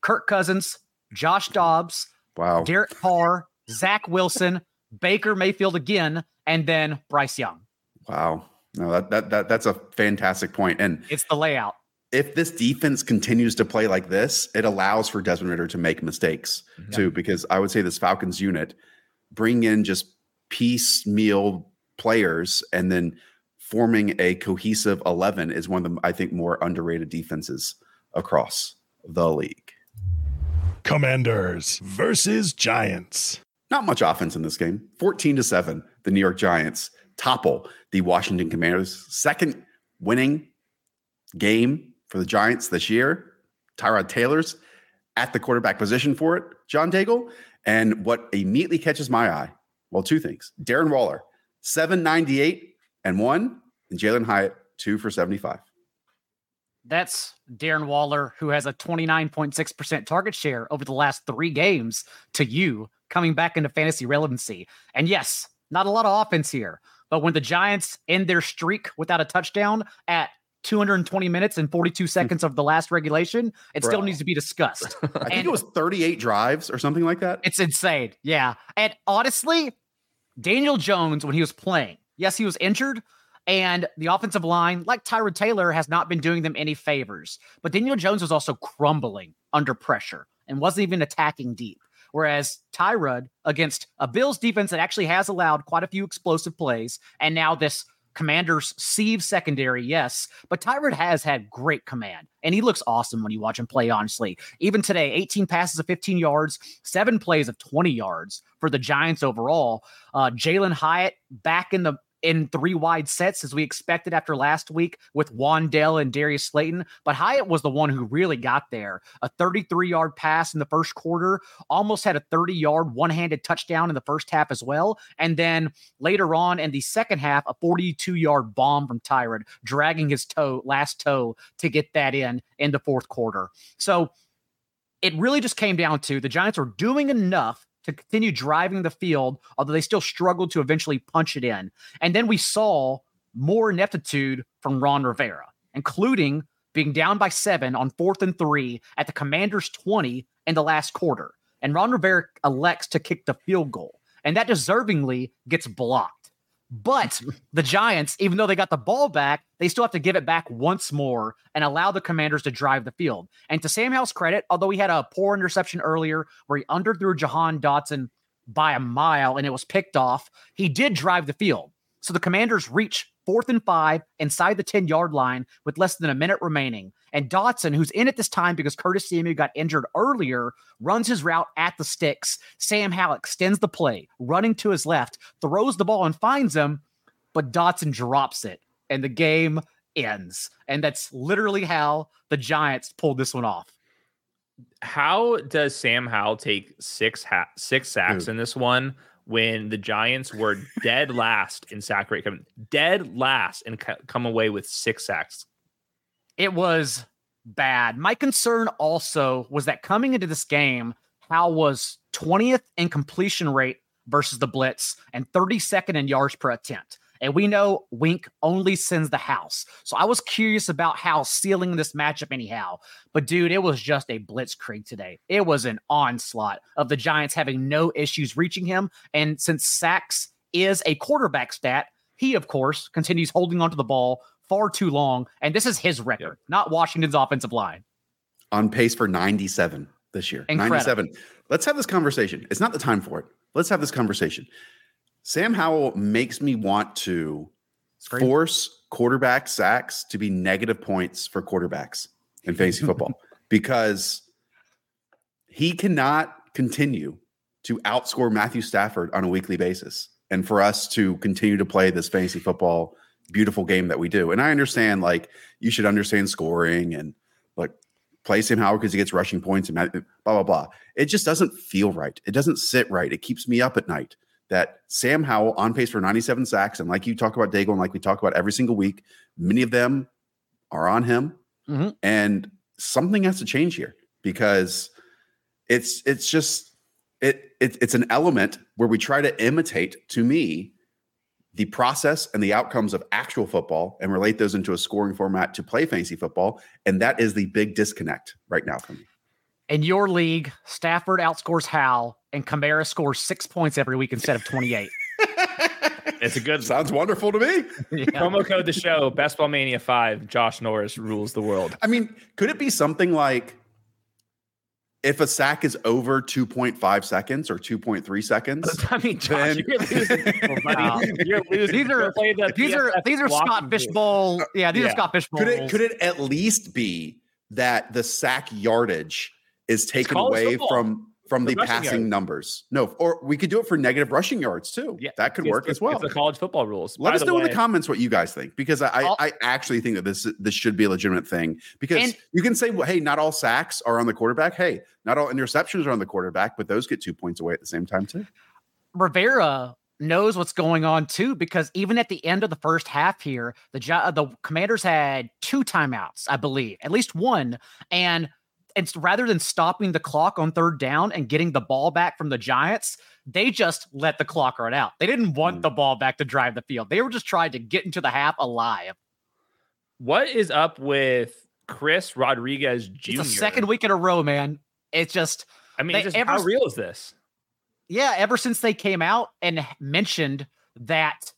Kirk Cousins, Josh Dobbs, wow, Derek Carr, Zach Wilson, Baker Mayfield again, and then Bryce Young. Wow. No, that, that that that's a fantastic point. And it's the layout. If this defense continues to play like this, it allows for Desmond Ridder to make mistakes mm-hmm. too. Because I would say this Falcons unit bring in just piecemeal players and then forming a cohesive 11 is one of the I think more underrated defenses across the league. Commanders versus Giants. Not much offense in this game. 14 to 7, the New York Giants topple the Washington Commanders. Second winning game for the Giants this year. Tyrod Taylor's at the quarterback position for it, John Daigle. And what immediately catches my eye, well, two things. Darren Waller, 798 and one, and Jalin Hyatt, two for 75. That's Darren Waller, who has a 29.6% target share over the last three games, to you coming back into fantasy relevancy. And yes, not a lot of offense here, but when the Giants end their streak without a touchdown at 220 minutes and 42 hmm. seconds of the last regulation, it Bro. still needs to be discussed. I and think it was 38 drives or something like that. It's insane. Yeah. And honestly, Daniel Jones, when he was playing, yes, he was injured. And the offensive line, like Tyrod Taylor, has not been doing them any favors. But Daniel Jones was also crumbling under pressure and wasn't even attacking deep. Whereas Tyrod against a Bills defense that actually has allowed quite a few explosive plays, and now this Commanders sieve secondary, yes, but Tyrod has had great command, and he looks awesome when you watch him play. Honestly, even today, 18 passes of 15 yards, seven plays of 20 yards for the Giants overall. Uh, Jalin Hyatt back in the in three wide sets as we expected after last week with Wan'Dale and Darius Slayton. But Hyatt was the one who really got there. A 33 yard pass in the first quarter, almost had a 30 yard one handed touchdown in the first half as well. And then later on in the second half, a 42 yard bomb from Tyrod, dragging his toe, last toe to get that in in the fourth quarter. So it really just came down to the Giants were doing enough to continue driving the field, although they still struggled to eventually punch it in. And then we saw more ineptitude from Ron Rivera. including being down by seven on fourth and three at the Commanders' 20 in the last quarter. And Ron Rivera elects to kick the field goal, and that deservingly gets blocked. But the Giants, even though they got the ball back, they still have to give it back once more and allow the Commanders to drive the field. And to Sam Howell's credit, although he had a poor interception earlier where he underthrew Jahan Dotson by a mile and it was picked off, he did drive the field. So the Commanders reach fourth and five inside the 10 yard line with less than a minute remaining. And Dotson, who's in at this time because Curtis Samuel got injured earlier, runs his route at the sticks. Sam Howell extends the play, running to his left, throws the ball and finds him, but Dotson drops it, and the game ends. And that's literally how the Giants pulled this one off. How does Sam Howell take six ha- six sacks Dude. in this one when the Giants were dead last in sack rate, coming dead last and co- come away with six sacks? It was bad. My concern also was that coming into this game, Howell was 20th in completion rate versus the blitz and 32nd in yards per attempt. And we know Wink only sends the house. So I was curious about how sealing this matchup anyhow. But dude, it was just a blitzkrieg today. It was an onslaught of the Giants having no issues reaching him. And since sacks is a quarterback stat, he, of course, continues holding onto the ball far too long. And this is his record, not Washington's offensive line. on pace for 97 this year. Incredible. 97. Let's have this conversation. It's not the time for it. Let's have this conversation. Sam Howell makes me want to force quarterback sacks to be negative points for quarterbacks in fantasy football because he cannot continue to outscore Matthew Stafford on a weekly basis and for us to continue to play this fantasy football beautiful game that we do. And I understand like you should understand scoring and like play Sam Howell because he gets rushing points and blah blah blah. It just doesn't feel right. It doesn't sit right. It keeps me up at night that Sam Howell on pace for 97 sacks and like you talk about Daigle and like we talk about every single week, many of them are on him. Mhm. And something has to change here because it's it's just it, it it's an element where we try to imitate to me the process and the outcomes of actual football and relate those into a scoring format to play fantasy football and that is the big disconnect right now for me In your league, Stafford outscores Howell, and Kamara scores six points every week instead of 28. It's a good sounds wonderful to me Yeah. promo code. The show Best Ball Mania Five. Josh Norris rules the world. i mean could it be something like if a sack is over 2.5 seconds or 2.3 seconds I mean, Josh, Then- you're losing, people, buddy. You're losing. These are- the These are these are blocking Scott rules. Fishbowl. Yeah, these Yeah. are Scott Fish Bowl. could it could it at least be that the sack yardage is taken away from from The the passing yards. numbers no or we could do it for negative rushing yards too Yeah, that could It's- work it's- as well It's the college football rules. Let By us the know in the comments what you guys think because I, I, I'll- actually think that this this should be a legitimate thing because And- you can say, well, hey, not all sacks are on the quarterback. Hey, not all interceptions are on the quarterback, but those get two points away at the same time too. Rivera knows what's going on too, because even at the end of the first half here, the Gi- the Commanders had two timeouts, I believe, at least one, and it's rather than stopping the clock on third down and getting the ball back from the Giants, they just let the clock run out. They didn't want Mm. the ball back to drive the field. They were just trying to get into the half alive. what is up with Chris Rodriguez Jr.? It's the second week in a row, man. It's just I mean, just, ever how real is this? yeah, ever since they came out and mentioned that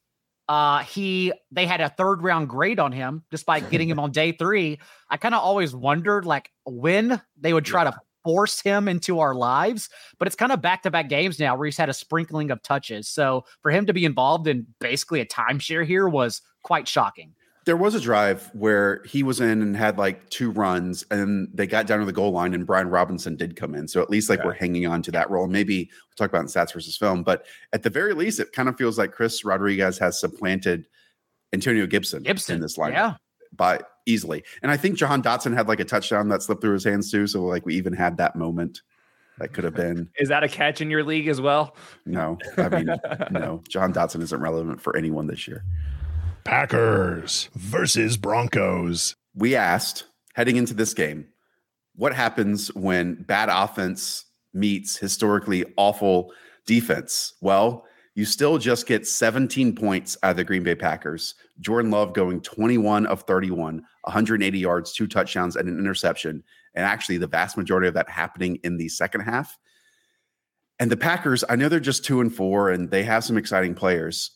uh he they had a third round grade on him despite getting him on day three, I kind of always wondered like when they would try to force him into our lives. But it's kind of back to back games now where he's had a sprinkling of touches. So for him to be involved in basically a timeshare here was quite shocking. There was a drive where he was in and had like two runs, and they got down to the goal line, and Brian Robinson did come in. So at least like Yeah. we're hanging on to that role. Maybe we'll talk about in stats versus film, but at the very least, it kind of feels like Chris Rodriguez has supplanted Antonio Gibson, Gibson in this lineup. Yeah. by easily. And I think Jahan Dotson had like a touchdown that slipped through his hands too. So like we even had that moment. That could have been Is that a catch in your league as well? no. I mean, no. Jahan Dotson isn't relevant for anyone this year. Packers versus Broncos. We asked heading into this game, what happens when bad offense meets historically awful defense? Well, you still just get 17 points out of the Green Bay Packers. Jordan Love going 21 of 31, 180 yards, two touchdowns, and an interception. And actually, the vast majority of that happening in the second half. And the Packers, I know they're just two and four and they have some exciting players.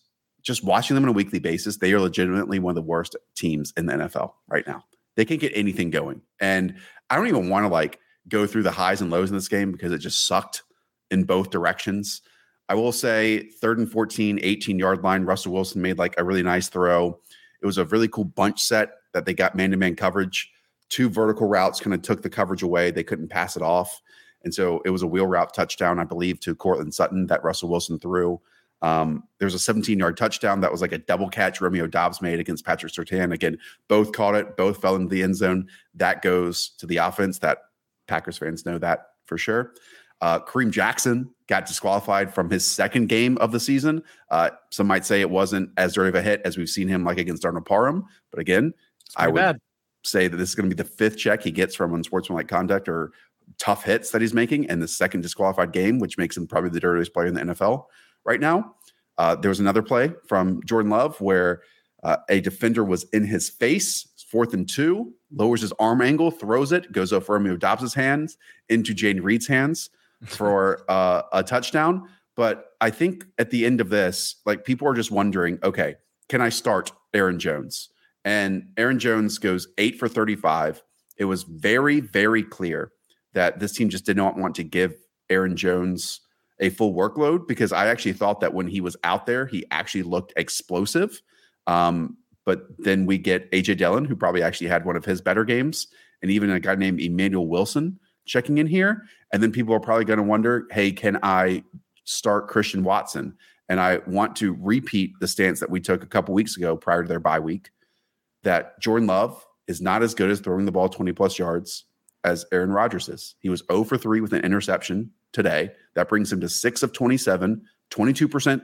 Just watching them on a weekly basis, they are legitimately one of the worst teams in the NFL right now. They can't get anything going. And I don't even want to like go through the highs and lows in this game because it just sucked in both directions. I will say third and 14, 18 yard line. Russell Wilson made like a really nice throw. It was a really cool bunch set that they got man to man coverage. Two vertical routes kind of took the coverage away. They couldn't pass it off. And so it was a wheel route touchdown, I believe, to Courtland Sutton that Russell Wilson threw. Um, there was a 17 yard touchdown that was like a double catch Romeo Doubs made against Patrick Surtain. Again, both caught it, both fell into the end zone. That goes to the offense. That Packers fans know that for sure. Uh, Kareem Jackson got disqualified from his second game of the season. Uh, some might say it wasn't as dirty of a hit as we've seen him like against Darnell Parham. But again, I would bad. say that this is going to be the fifth check he gets from unsportsmanlike conduct or tough hits that he's making and the second disqualified game, which makes him probably the dirtiest player in the NFL right now. Uh, there was another play from Jordan Love where uh, a defender was in his face, fourth and two, lowers his arm angle, throws it, goes over Romeo Doubs' hands into Jayden Reed's hands for uh, a touchdown. But I think at the end of this, like people are just wondering, okay, can I start Aaron Jones? And Aaron Jones goes eight for 35. It was very, very clear that this team just did not want to give Aaron Jones a full workload because I actually thought that when he was out there, he actually looked explosive. Um, but then we get AJ Dillon, who probably actually had one of his better games, and even a guy named Emmanuel Wilson checking in here. And then people are probably going to wonder, hey, can I start Christian Watson? And I want to repeat the stance that we took a couple weeks ago prior to their bye week that Jordan Love is not as good as throwing the ball 20 plus yards as Aaron Rodgers is. He was 0 for 3 with an interception today. That brings him to 6 of 27, 22%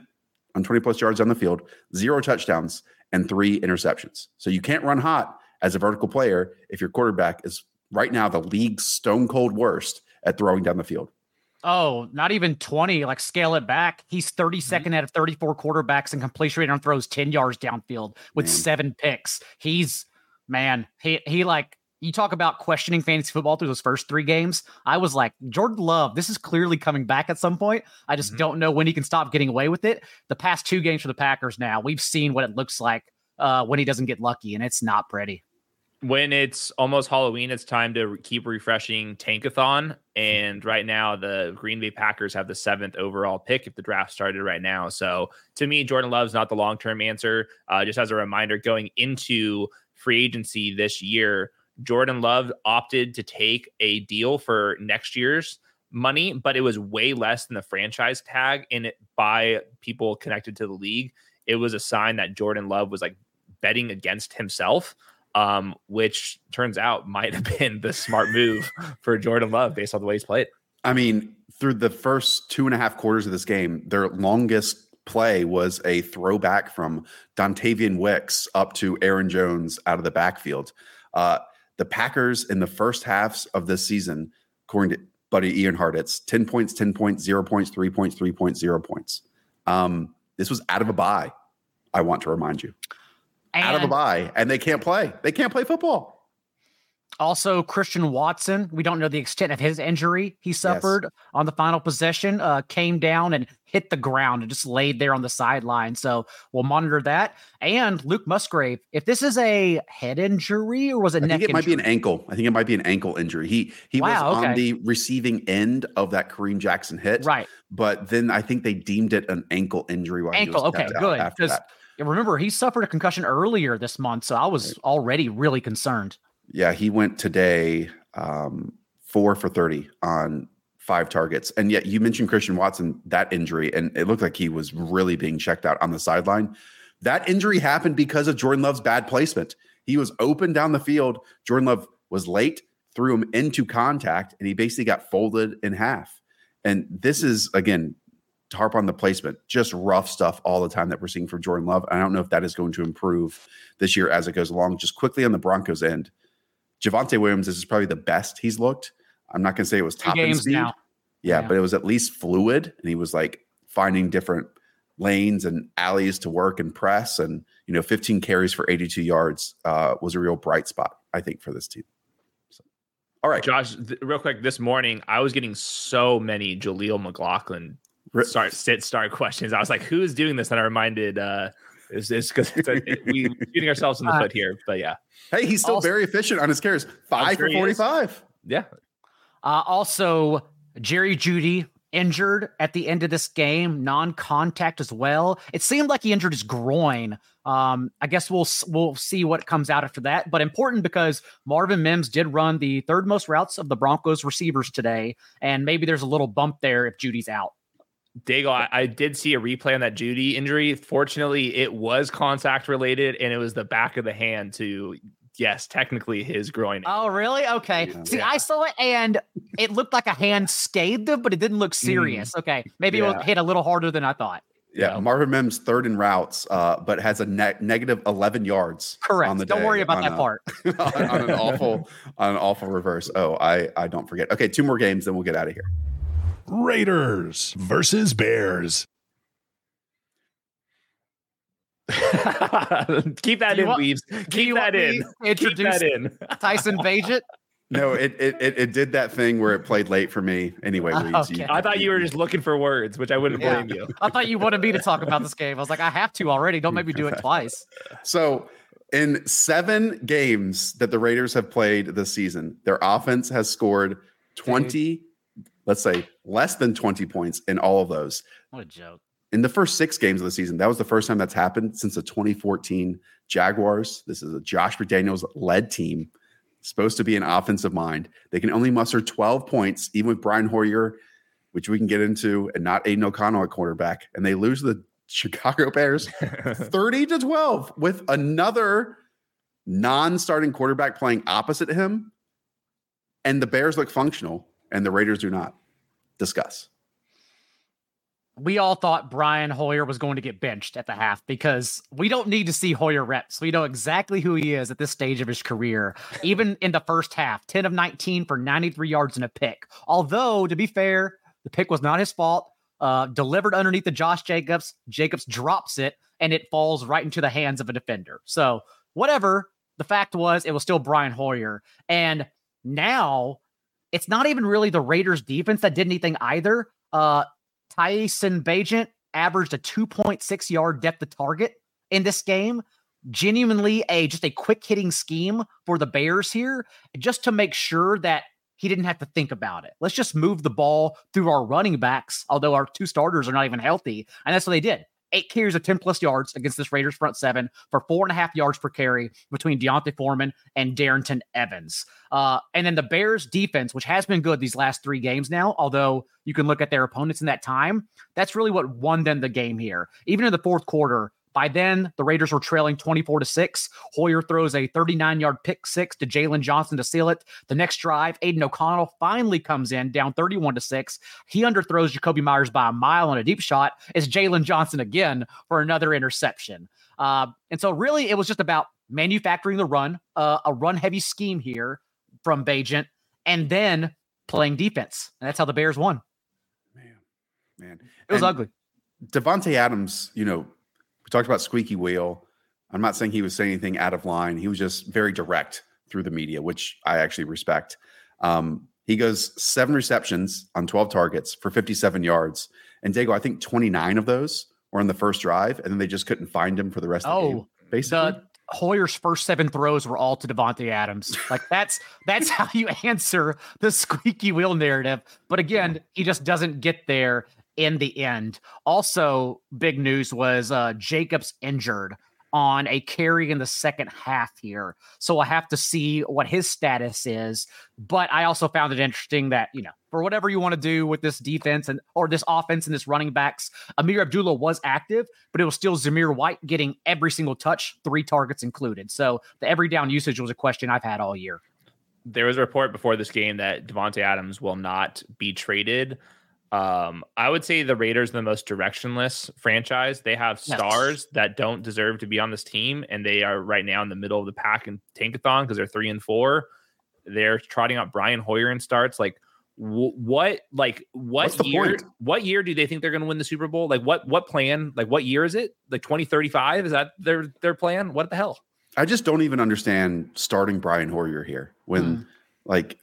on 20 plus yards on the field, zero touchdowns, and three interceptions. So you can't run hot as a vertical player if your quarterback is right now the league's stone cold worst at throwing down the field. Oh, not even 20. Like scale it back. He's 32nd mm-hmm. out of 34 quarterbacks and completion rate on throws 10 yards downfield with man. seven picks. He's man, he he like you talk about questioning fantasy football through those first three games. I was like, Jordan Love, this is clearly coming back at some point. I just mm-hmm. don't know when he can stop getting away with it. The past two games for the Packers now, we've seen what it looks like uh, when he doesn't get lucky, and it's not pretty when it's almost Halloween, it's time to keep refreshing Tankathon. And right now, the Green Bay Packers have the seventh overall pick if the draft started right now. So to me, Jordan Love's not the long term answer. Uh, just as a reminder, going into free agency this year, Jordan Love opted to take a deal for next year's money, but it was way less than the franchise tag And it by people connected to the league. It was a sign that Jordan Love was like betting against himself um, which turns out might have been the smart move for Jordan Love based on the way he's played. I mean, through the first two and a half quarters of this game, their longest play was a throwback from Dontayvion Wicks up to Aaron Jones out of the backfield. Uh, the Packers in the first halves of this season, according to Buddy Ian Hartitz 10 points, 10 points, 0 points, 3 points, 3 points, 0 points. Um, this was out of a bye, I want to remind you. And out of a bye, and they can't play. They can't play football. Also, Christian Watson, we don't know the extent of his injury he suffered yes. on the final possession, uh, came down and hit the ground and just laid there on the sideline. So we'll monitor that. And Luke Musgrave, if this is a head injury or was it I neck think it injury? might be an ankle. I think it might be an ankle injury. He he wow, was okay. on the receiving end of that Kareem Jackson hit. Right. But then I think they deemed it an ankle injury. While ankle. okay, good. Because remember, he suffered a concussion earlier this month, so I was already really concerned. Yeah, he went today um, four for 30 on five targets. And yet you mentioned Christian Watson, that injury, and it looked like he was really being checked out on the sideline. That injury happened because of Jordan Love's bad placement. He was open down the field. Jordan Love was late, threw him into contact, and he basically got folded in half. And this is, again, to harp on the placement, just rough stuff all the time that we're seeing from Jordan Love. I don't know if that is going to improve this year as it goes along. Just quickly on the Broncos end, Javonte Williams this is probably the best he's looked. I'm not going to say it was top end speed. Yeah, yeah, but it was at least fluid, and he was like finding different lanes and alleys to work and press, and you know, 15 carries for 82 yards uh, was a real bright spot, I think, for this team. So, all right, Josh. Th- real quick, this morning I was getting so many Jaleel McLaughlin start sit start questions. I was like, "Who is doing this?" And I reminded. uh is this because we shooting ourselves in the uh, foot here? But yeah. Hey, he's still also, very efficient on his carries. Five for forty-five. Yeah. Uh, also, Jerry Jeudy injured at the end of this game, non-contact as well. It seemed like he injured his groin. Um, I guess we'll we'll see what comes out after that. But important because Marvin Mims did run the third most routes of the Broncos receivers today, and maybe there's a little bump there if Jeudy's out. Dago, I, I, did see a replay on that Jeudy injury. Fortunately, it was contact related, and it was the back of the hand to yes, technically his groin. Oh, really? Okay. Yeah. See, I saw it and it looked like a hand scathed him, but it didn't look serious. Mm. Okay. Maybe yeah. it hit a little harder than I thought. Yeah, know? Marvin Mims third in routes, uh, but has a ne- negative eleven yards. Correct. On the don't worry about that a, part. on, on, an awful, on an awful reverse. Oh, I I don't forget. Okay, two more games, then we'll get out of here. Raiders versus Bears. Keep that in, want, Weaves. Keep that in. Keep that in. Tyson Bagent. No, it, it it did that thing where it played late for me. Anyway, ah, Weaves, okay. I thought you were just looking for words, which I wouldn't yeah. blame you. I thought you wanted me to talk about this game. I was like, I have to already. Don't make me do it twice. So, in seven games that the Raiders have played this season, their offense has scored twenty. Dude. Let's say less than twenty points in all of those. What a joke! in the first six games of the season. That was the first time that's happened since the 2014 Jaguars. This is a Josh McDaniels led team, supposed to be an offensive mind. They can only muster 12 points, even with Brian Hoyer, which we can get into, and not Aidan O'Connell at quarterback. And they lose the Chicago Bears 30 to 12 with another non starting quarterback playing opposite him. And the Bears look functional, and the Raiders do not. Discuss we all thought Brian Hoyer was going to get benched at the half because we don't need to see Hoyer reps. We know exactly who he is at this stage of his career. Even in the first half, 10 of 19 for 93 yards and a pick. Although, to be fair, the pick was not his fault. Uh, delivered underneath the Josh Jacobs. Jacobs drops it and it falls right into the hands of a defender. So, whatever. The fact was, it was still Brian Hoyer. And now it's not even really the Raiders defense that did anything either. Uh, Tyson Bagent averaged a 2.6 yard depth of target in this game. Genuinely a just a quick hitting scheme for the Bears here, just to make sure that he didn't have to think about it. Let's just move the ball through our running backs, although our two starters are not even healthy. And that's what they did eight carries of 10 plus yards against this Raiders front seven for four and a half yards per carry between D'Onta Foreman and Darrynton Evans. Uh, and then the Bears defense, which has been good these last three games now, although you can look at their opponents in that time, that's really what won them the game here. Even in the fourth quarter, by then, the Raiders were trailing 24 to 6. Hoyer throws a 39 yard pick six to Jaylon Johnson to seal it. The next drive, Aidan O'Connell finally comes in down 31 to 6. He underthrows Jakobi Meyers by a mile on a deep shot. It's Jaylon Johnson again for another interception. Uh, and so, really, it was just about manufacturing the run, uh, a run heavy scheme here from Bagent, and then playing defense. And that's how the Bears won. Man, man. It was and ugly. Davante Adams, you know, we talked about squeaky wheel. I'm not saying he was saying anything out of line. He was just very direct through the media, which I actually respect. Um, he goes seven receptions on 12 targets for 57 yards. And Dago, I think 29 of those were in the first drive, and then they just couldn't find him for the rest of the game. Oh, basically. The- Hoyer's first seven throws were all to Davante Adams. Like that's that's how you answer the squeaky wheel narrative. But again, he just doesn't get there in the end. Also, big news was uh, Jacobs injured on a carry in the second half here. So I have to see what his status is. But I also found it interesting that, you know, for whatever you want to do with this defense and or this offense and this running backs, Ameer Abdullah was active, but it was still Zamir White getting every single touch, three targets included. So the every down usage was a question I've had all year. There was a report before this game that Davante Adams will not be traded. Um, I would say the Raiders are the most directionless franchise. They have stars yes. that don't deserve to be on this team, and they are right now in the middle of the pack in Tankathon because they're three and four. They're trotting out Brian Hoyer in starts. Like, what like what What's year what year do they think they're going to win the super bowl like what what plan like what year is it like 2035 is that their their plan what the hell I just don't even understand starting Brian Hoyer here when like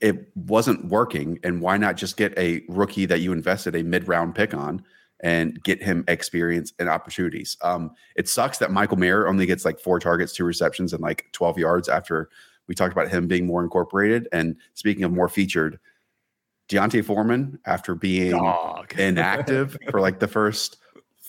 it wasn't working. And why not just get a rookie that you invested a mid round pick on and get him experience and opportunities? Um, it sucks that Michael Mayer only gets like four targets, two receptions, and like 12 yards after we talked about him being more incorporated. And speaking of more featured, D'Onta Foreman, after being dog inactive for like the first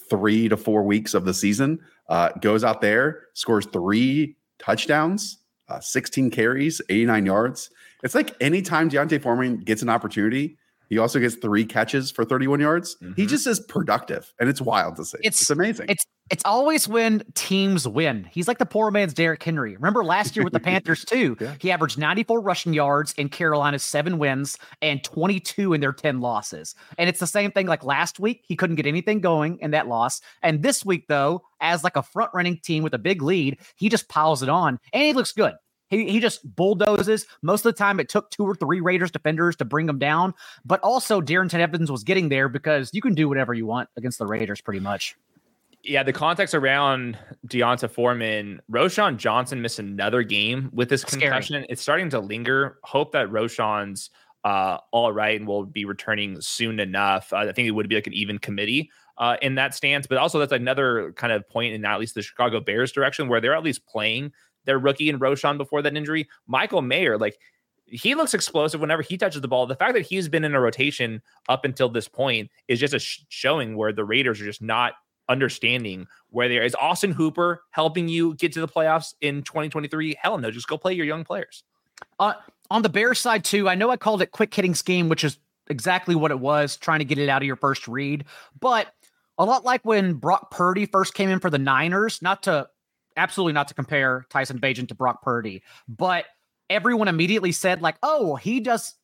three to four weeks of the season. Uh, goes out there, scores three touchdowns, uh, 16 carries, 89 yards. It's like anytime D'Onta Foreman gets an opportunity, he also gets three catches for 31 yards. He Mhm. just is productive, and it's wild to see. It's, It's- amazing. It's it's always when teams win. He's like the poor man's Derrick Henry. Remember last year with the Panthers too? Yeah. He averaged 94 rushing yards in Carolina's seven wins and 22 in their 10 losses. And it's the same thing like last week. He couldn't get anything going in that loss. And this week, though, as like a front running team with a big lead, he just piles it on and he looks good. He, he just bulldozes. Most of the time, it took two or three Raiders defenders to bring him down. But also, Darrynton Evans was getting there because you can do whatever you want against the Raiders pretty much. yeah, the context around D'Onta Foreman, Roschon Johnson missed another game with this Scary. concussion. It's starting to linger. Hope that Roschon's uh, all right and will be returning soon enough. Uh, I think it would be like an even committee uh, in that stance, but also that's another kind of point in at least the Chicago Bears direction where they're at least playing their rookie and Roschon before that injury. Michael Mayer, like he looks explosive whenever he touches the ball. The fact that he's been in a rotation up until this point is just a sh- showing where the Raiders are just not understanding where they are. Is Austin Hooper helping you get to the playoffs in 2023? Hell no, just go play your young players. Uh, on the Bears side too, I know I called it quick hitting scheme, which is exactly what it was, trying to get it out of your first read. But a lot like when Brock Purdy first came in for the Niners, not to absolutely not to compare Tyson Bagent to Brock Purdy, but everyone immediately said, like, oh, he does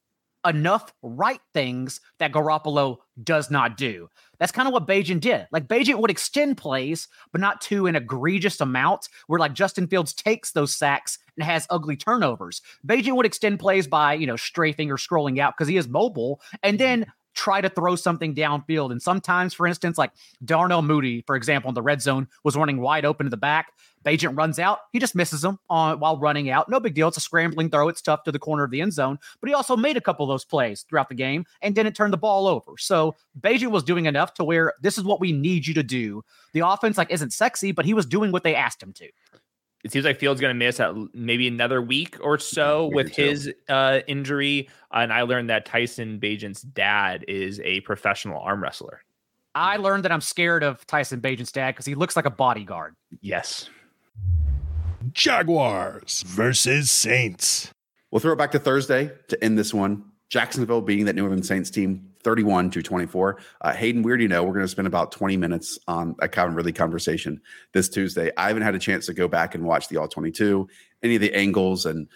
enough right things that Garoppolo does not do. That's kind of what Bagent did. Like Bagent would extend plays, but not to an egregious amount where like Justin Fields takes those sacks and has ugly turnovers. Bagent would extend plays by, you know, strafing or scrolling out because he is mobile and then try to throw something downfield. And sometimes, for instance, like Darnell Mooney, for example, in the red zone was running wide open to the back. Bagent runs out. He just misses him on while running out. No big deal. It's a scrambling throw. It's tough to the corner of the end zone, but he also made a couple of those plays throughout the game and didn't turn the ball over. So Bagent was doing enough to where this is what we need you to do. The offense like isn't sexy, but he was doing what they asked him to. It seems like Fields going to miss at maybe another week or so Me with too. his uh, injury. and I learned that Tyson Bagent's dad is a professional arm wrestler. I learned that I'm scared of Tyson Bagent's dad because he looks like a bodyguard. Yes. Jaguars versus Saints. We'll throw it back to Thursday to end this one. Jacksonville beating that New Orleans Saints team 31 to 24. Uh, Hayden, we you know we're going to spend about 20 minutes on a Calvin Ridley conversation this Tuesday. I haven't had a chance to go back and watch the All 22, any of the angles, and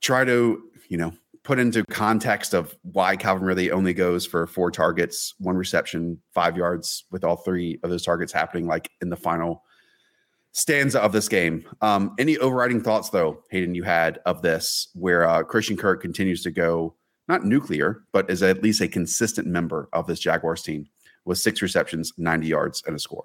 try to, you know, put into context of why Calvin Ridley only goes for four targets, one reception, five yards, with all three of those targets happening like in the final stanza of this game. Um, any overriding thoughts, though, Hayden, you had of this, where uh, Christian Kirk continues to go not nuclear, but is at least a consistent member of this Jaguars team with six receptions, 90 yards, and a score.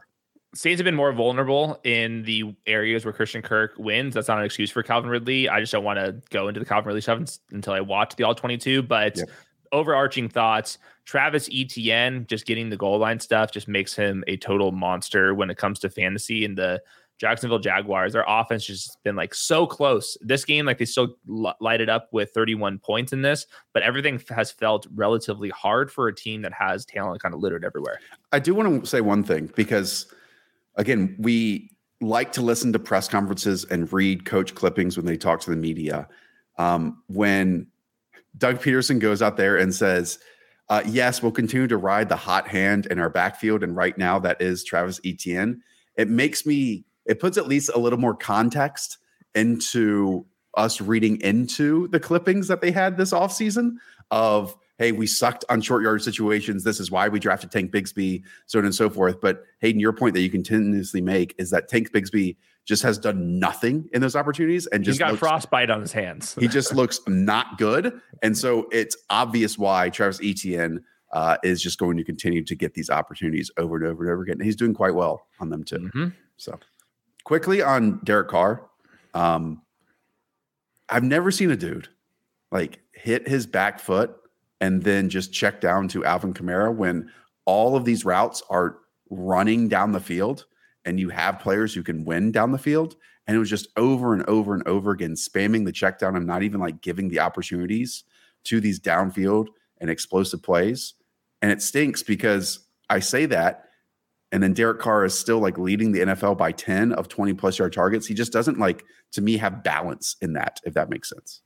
Saints have been more vulnerable in the areas where Christian Kirk wins. That's not an excuse for Calvin Ridley. I just don't want to go into the Calvin Ridley stuff until I watch the All 22. But Yep. overarching thoughts Travis Etienne just getting the goal line stuff just makes him a total monster when it comes to fantasy. And the Jacksonville Jaguars, their offense has just been like so close. This game, like they still li- light it up with 31 points in this, but everything has felt relatively hard for a team that has talent kind of littered everywhere. I do want to say one thing because, again, we like to listen to press conferences and read coach clippings when they talk to the media. Um, when Doug Pederson goes out there and says, uh, Yes, we'll continue to ride the hot hand in our backfield. And right now, that is Travis Etienne. It makes me, it puts at least a little more context into us reading into the clippings that they had this offseason of, hey, we sucked on short yard situations. This is why we drafted Tank Bigsby, so on and so forth. But Hayden, your point that you continuously make is that Tank Bigsby just has done nothing in those opportunities and just he's got looks, frostbite on his hands. he just looks not good. And so it's obvious why Travis Etienne uh, is just going to continue to get these opportunities over and over and over again. And he's doing quite well on them too. Mhm. So quickly on Derek Carr, um, I've never seen a dude like hit his back foot and then just check down to Alvin Kamara when all of these routes are running down the field and you have players who can win down the field. And it was just over and over and over again, spamming the check down and not even like giving the opportunities to these downfield and explosive plays. And it stinks because I say that and then Derek Carr is still like leading the NFL by 10 of 20 plus yard targets. He just doesn't like to me have balance in that, if that makes sense.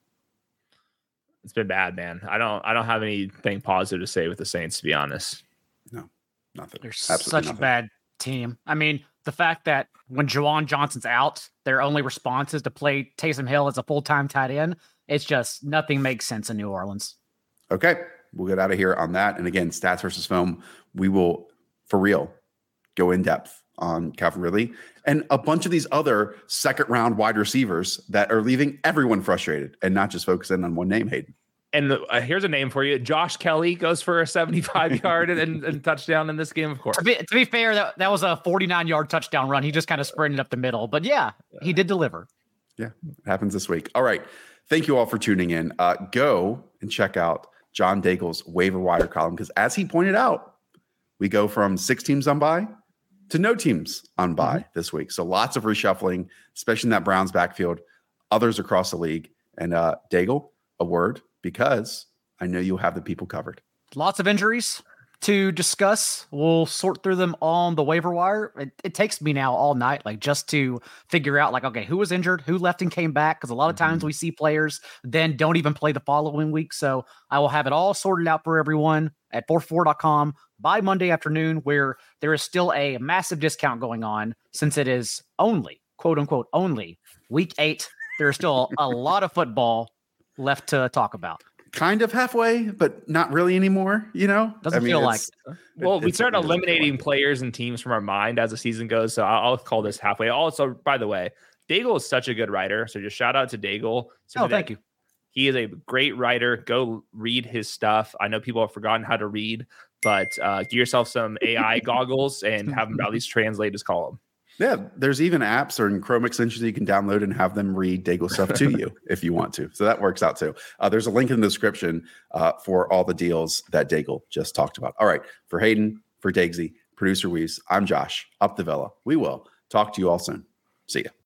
It's been bad, man. I don't I don't have anything positive to say with the Saints, to be honest. No, nothing. They're Absolutely such a bad team. I mean, the fact that when Juwan Johnson's out, their only response is to play Taysom Hill as a full time tight end. It's just nothing makes sense in New Orleans. Okay. We'll get out of here on that. And again, stats versus film, we will for real go in depth on Calvin Ridley and a bunch of these other second round wide receivers that are leaving everyone frustrated and not just focusing on one name, Hayden. And uh, here's a name for you. Josh Kelley goes for a 75 yard and, and, and touchdown in this game, of course. To be, to be fair, that, that was a 49 yard touchdown run. He just kind of sprinted up the middle. But yeah, he did deliver. Yeah, it happens this week. All right. Thank you all for tuning in. Uh, go and check out John Daigle's waiver wire column because, as he pointed out, we go from six teams on by to no teams on by this week. So lots of reshuffling, especially in that Browns backfield, others across the league. And uh, Daigle, a word because I know you'll have the people covered. Lots of injuries to discuss. We'll sort through them on the waiver wire. It, it takes me now all night, like just to figure out, like, okay, who was injured, who left and came back. Because a lot of times mm-hmm. we see players then don't even play the following week. So I will have it all sorted out for everyone at 4for4.com by Monday afternoon, where there is still a massive discount going on since it is only, quote unquote, only week eight. There is still a lot of football left to talk about. Kind of halfway, but not really anymore. You know, Doesn't feel like it's- Well, we start not really eliminating players and teams from our mind as the season goes. So I'll, I'll call this halfway. Also, by the way, Daigle is such a good writer. So just shout out to Daigle. Oh, thank you. He is a great writer. Go read his stuff. I know people have forgotten how to read, but uh, get yourself some AI goggles and have him at least translate his column. Yeah, there's even apps or in Chrome extensions you can download and have them read Daigle stuff to you if you want to. So that works out too. Uh, there's a link in the description uh, for all the deals that Daigle just talked about. All right, for Hayden, for Dagsy, producer Weaves, I'm Josh, up the Villa. We will talk to you all soon. See ya.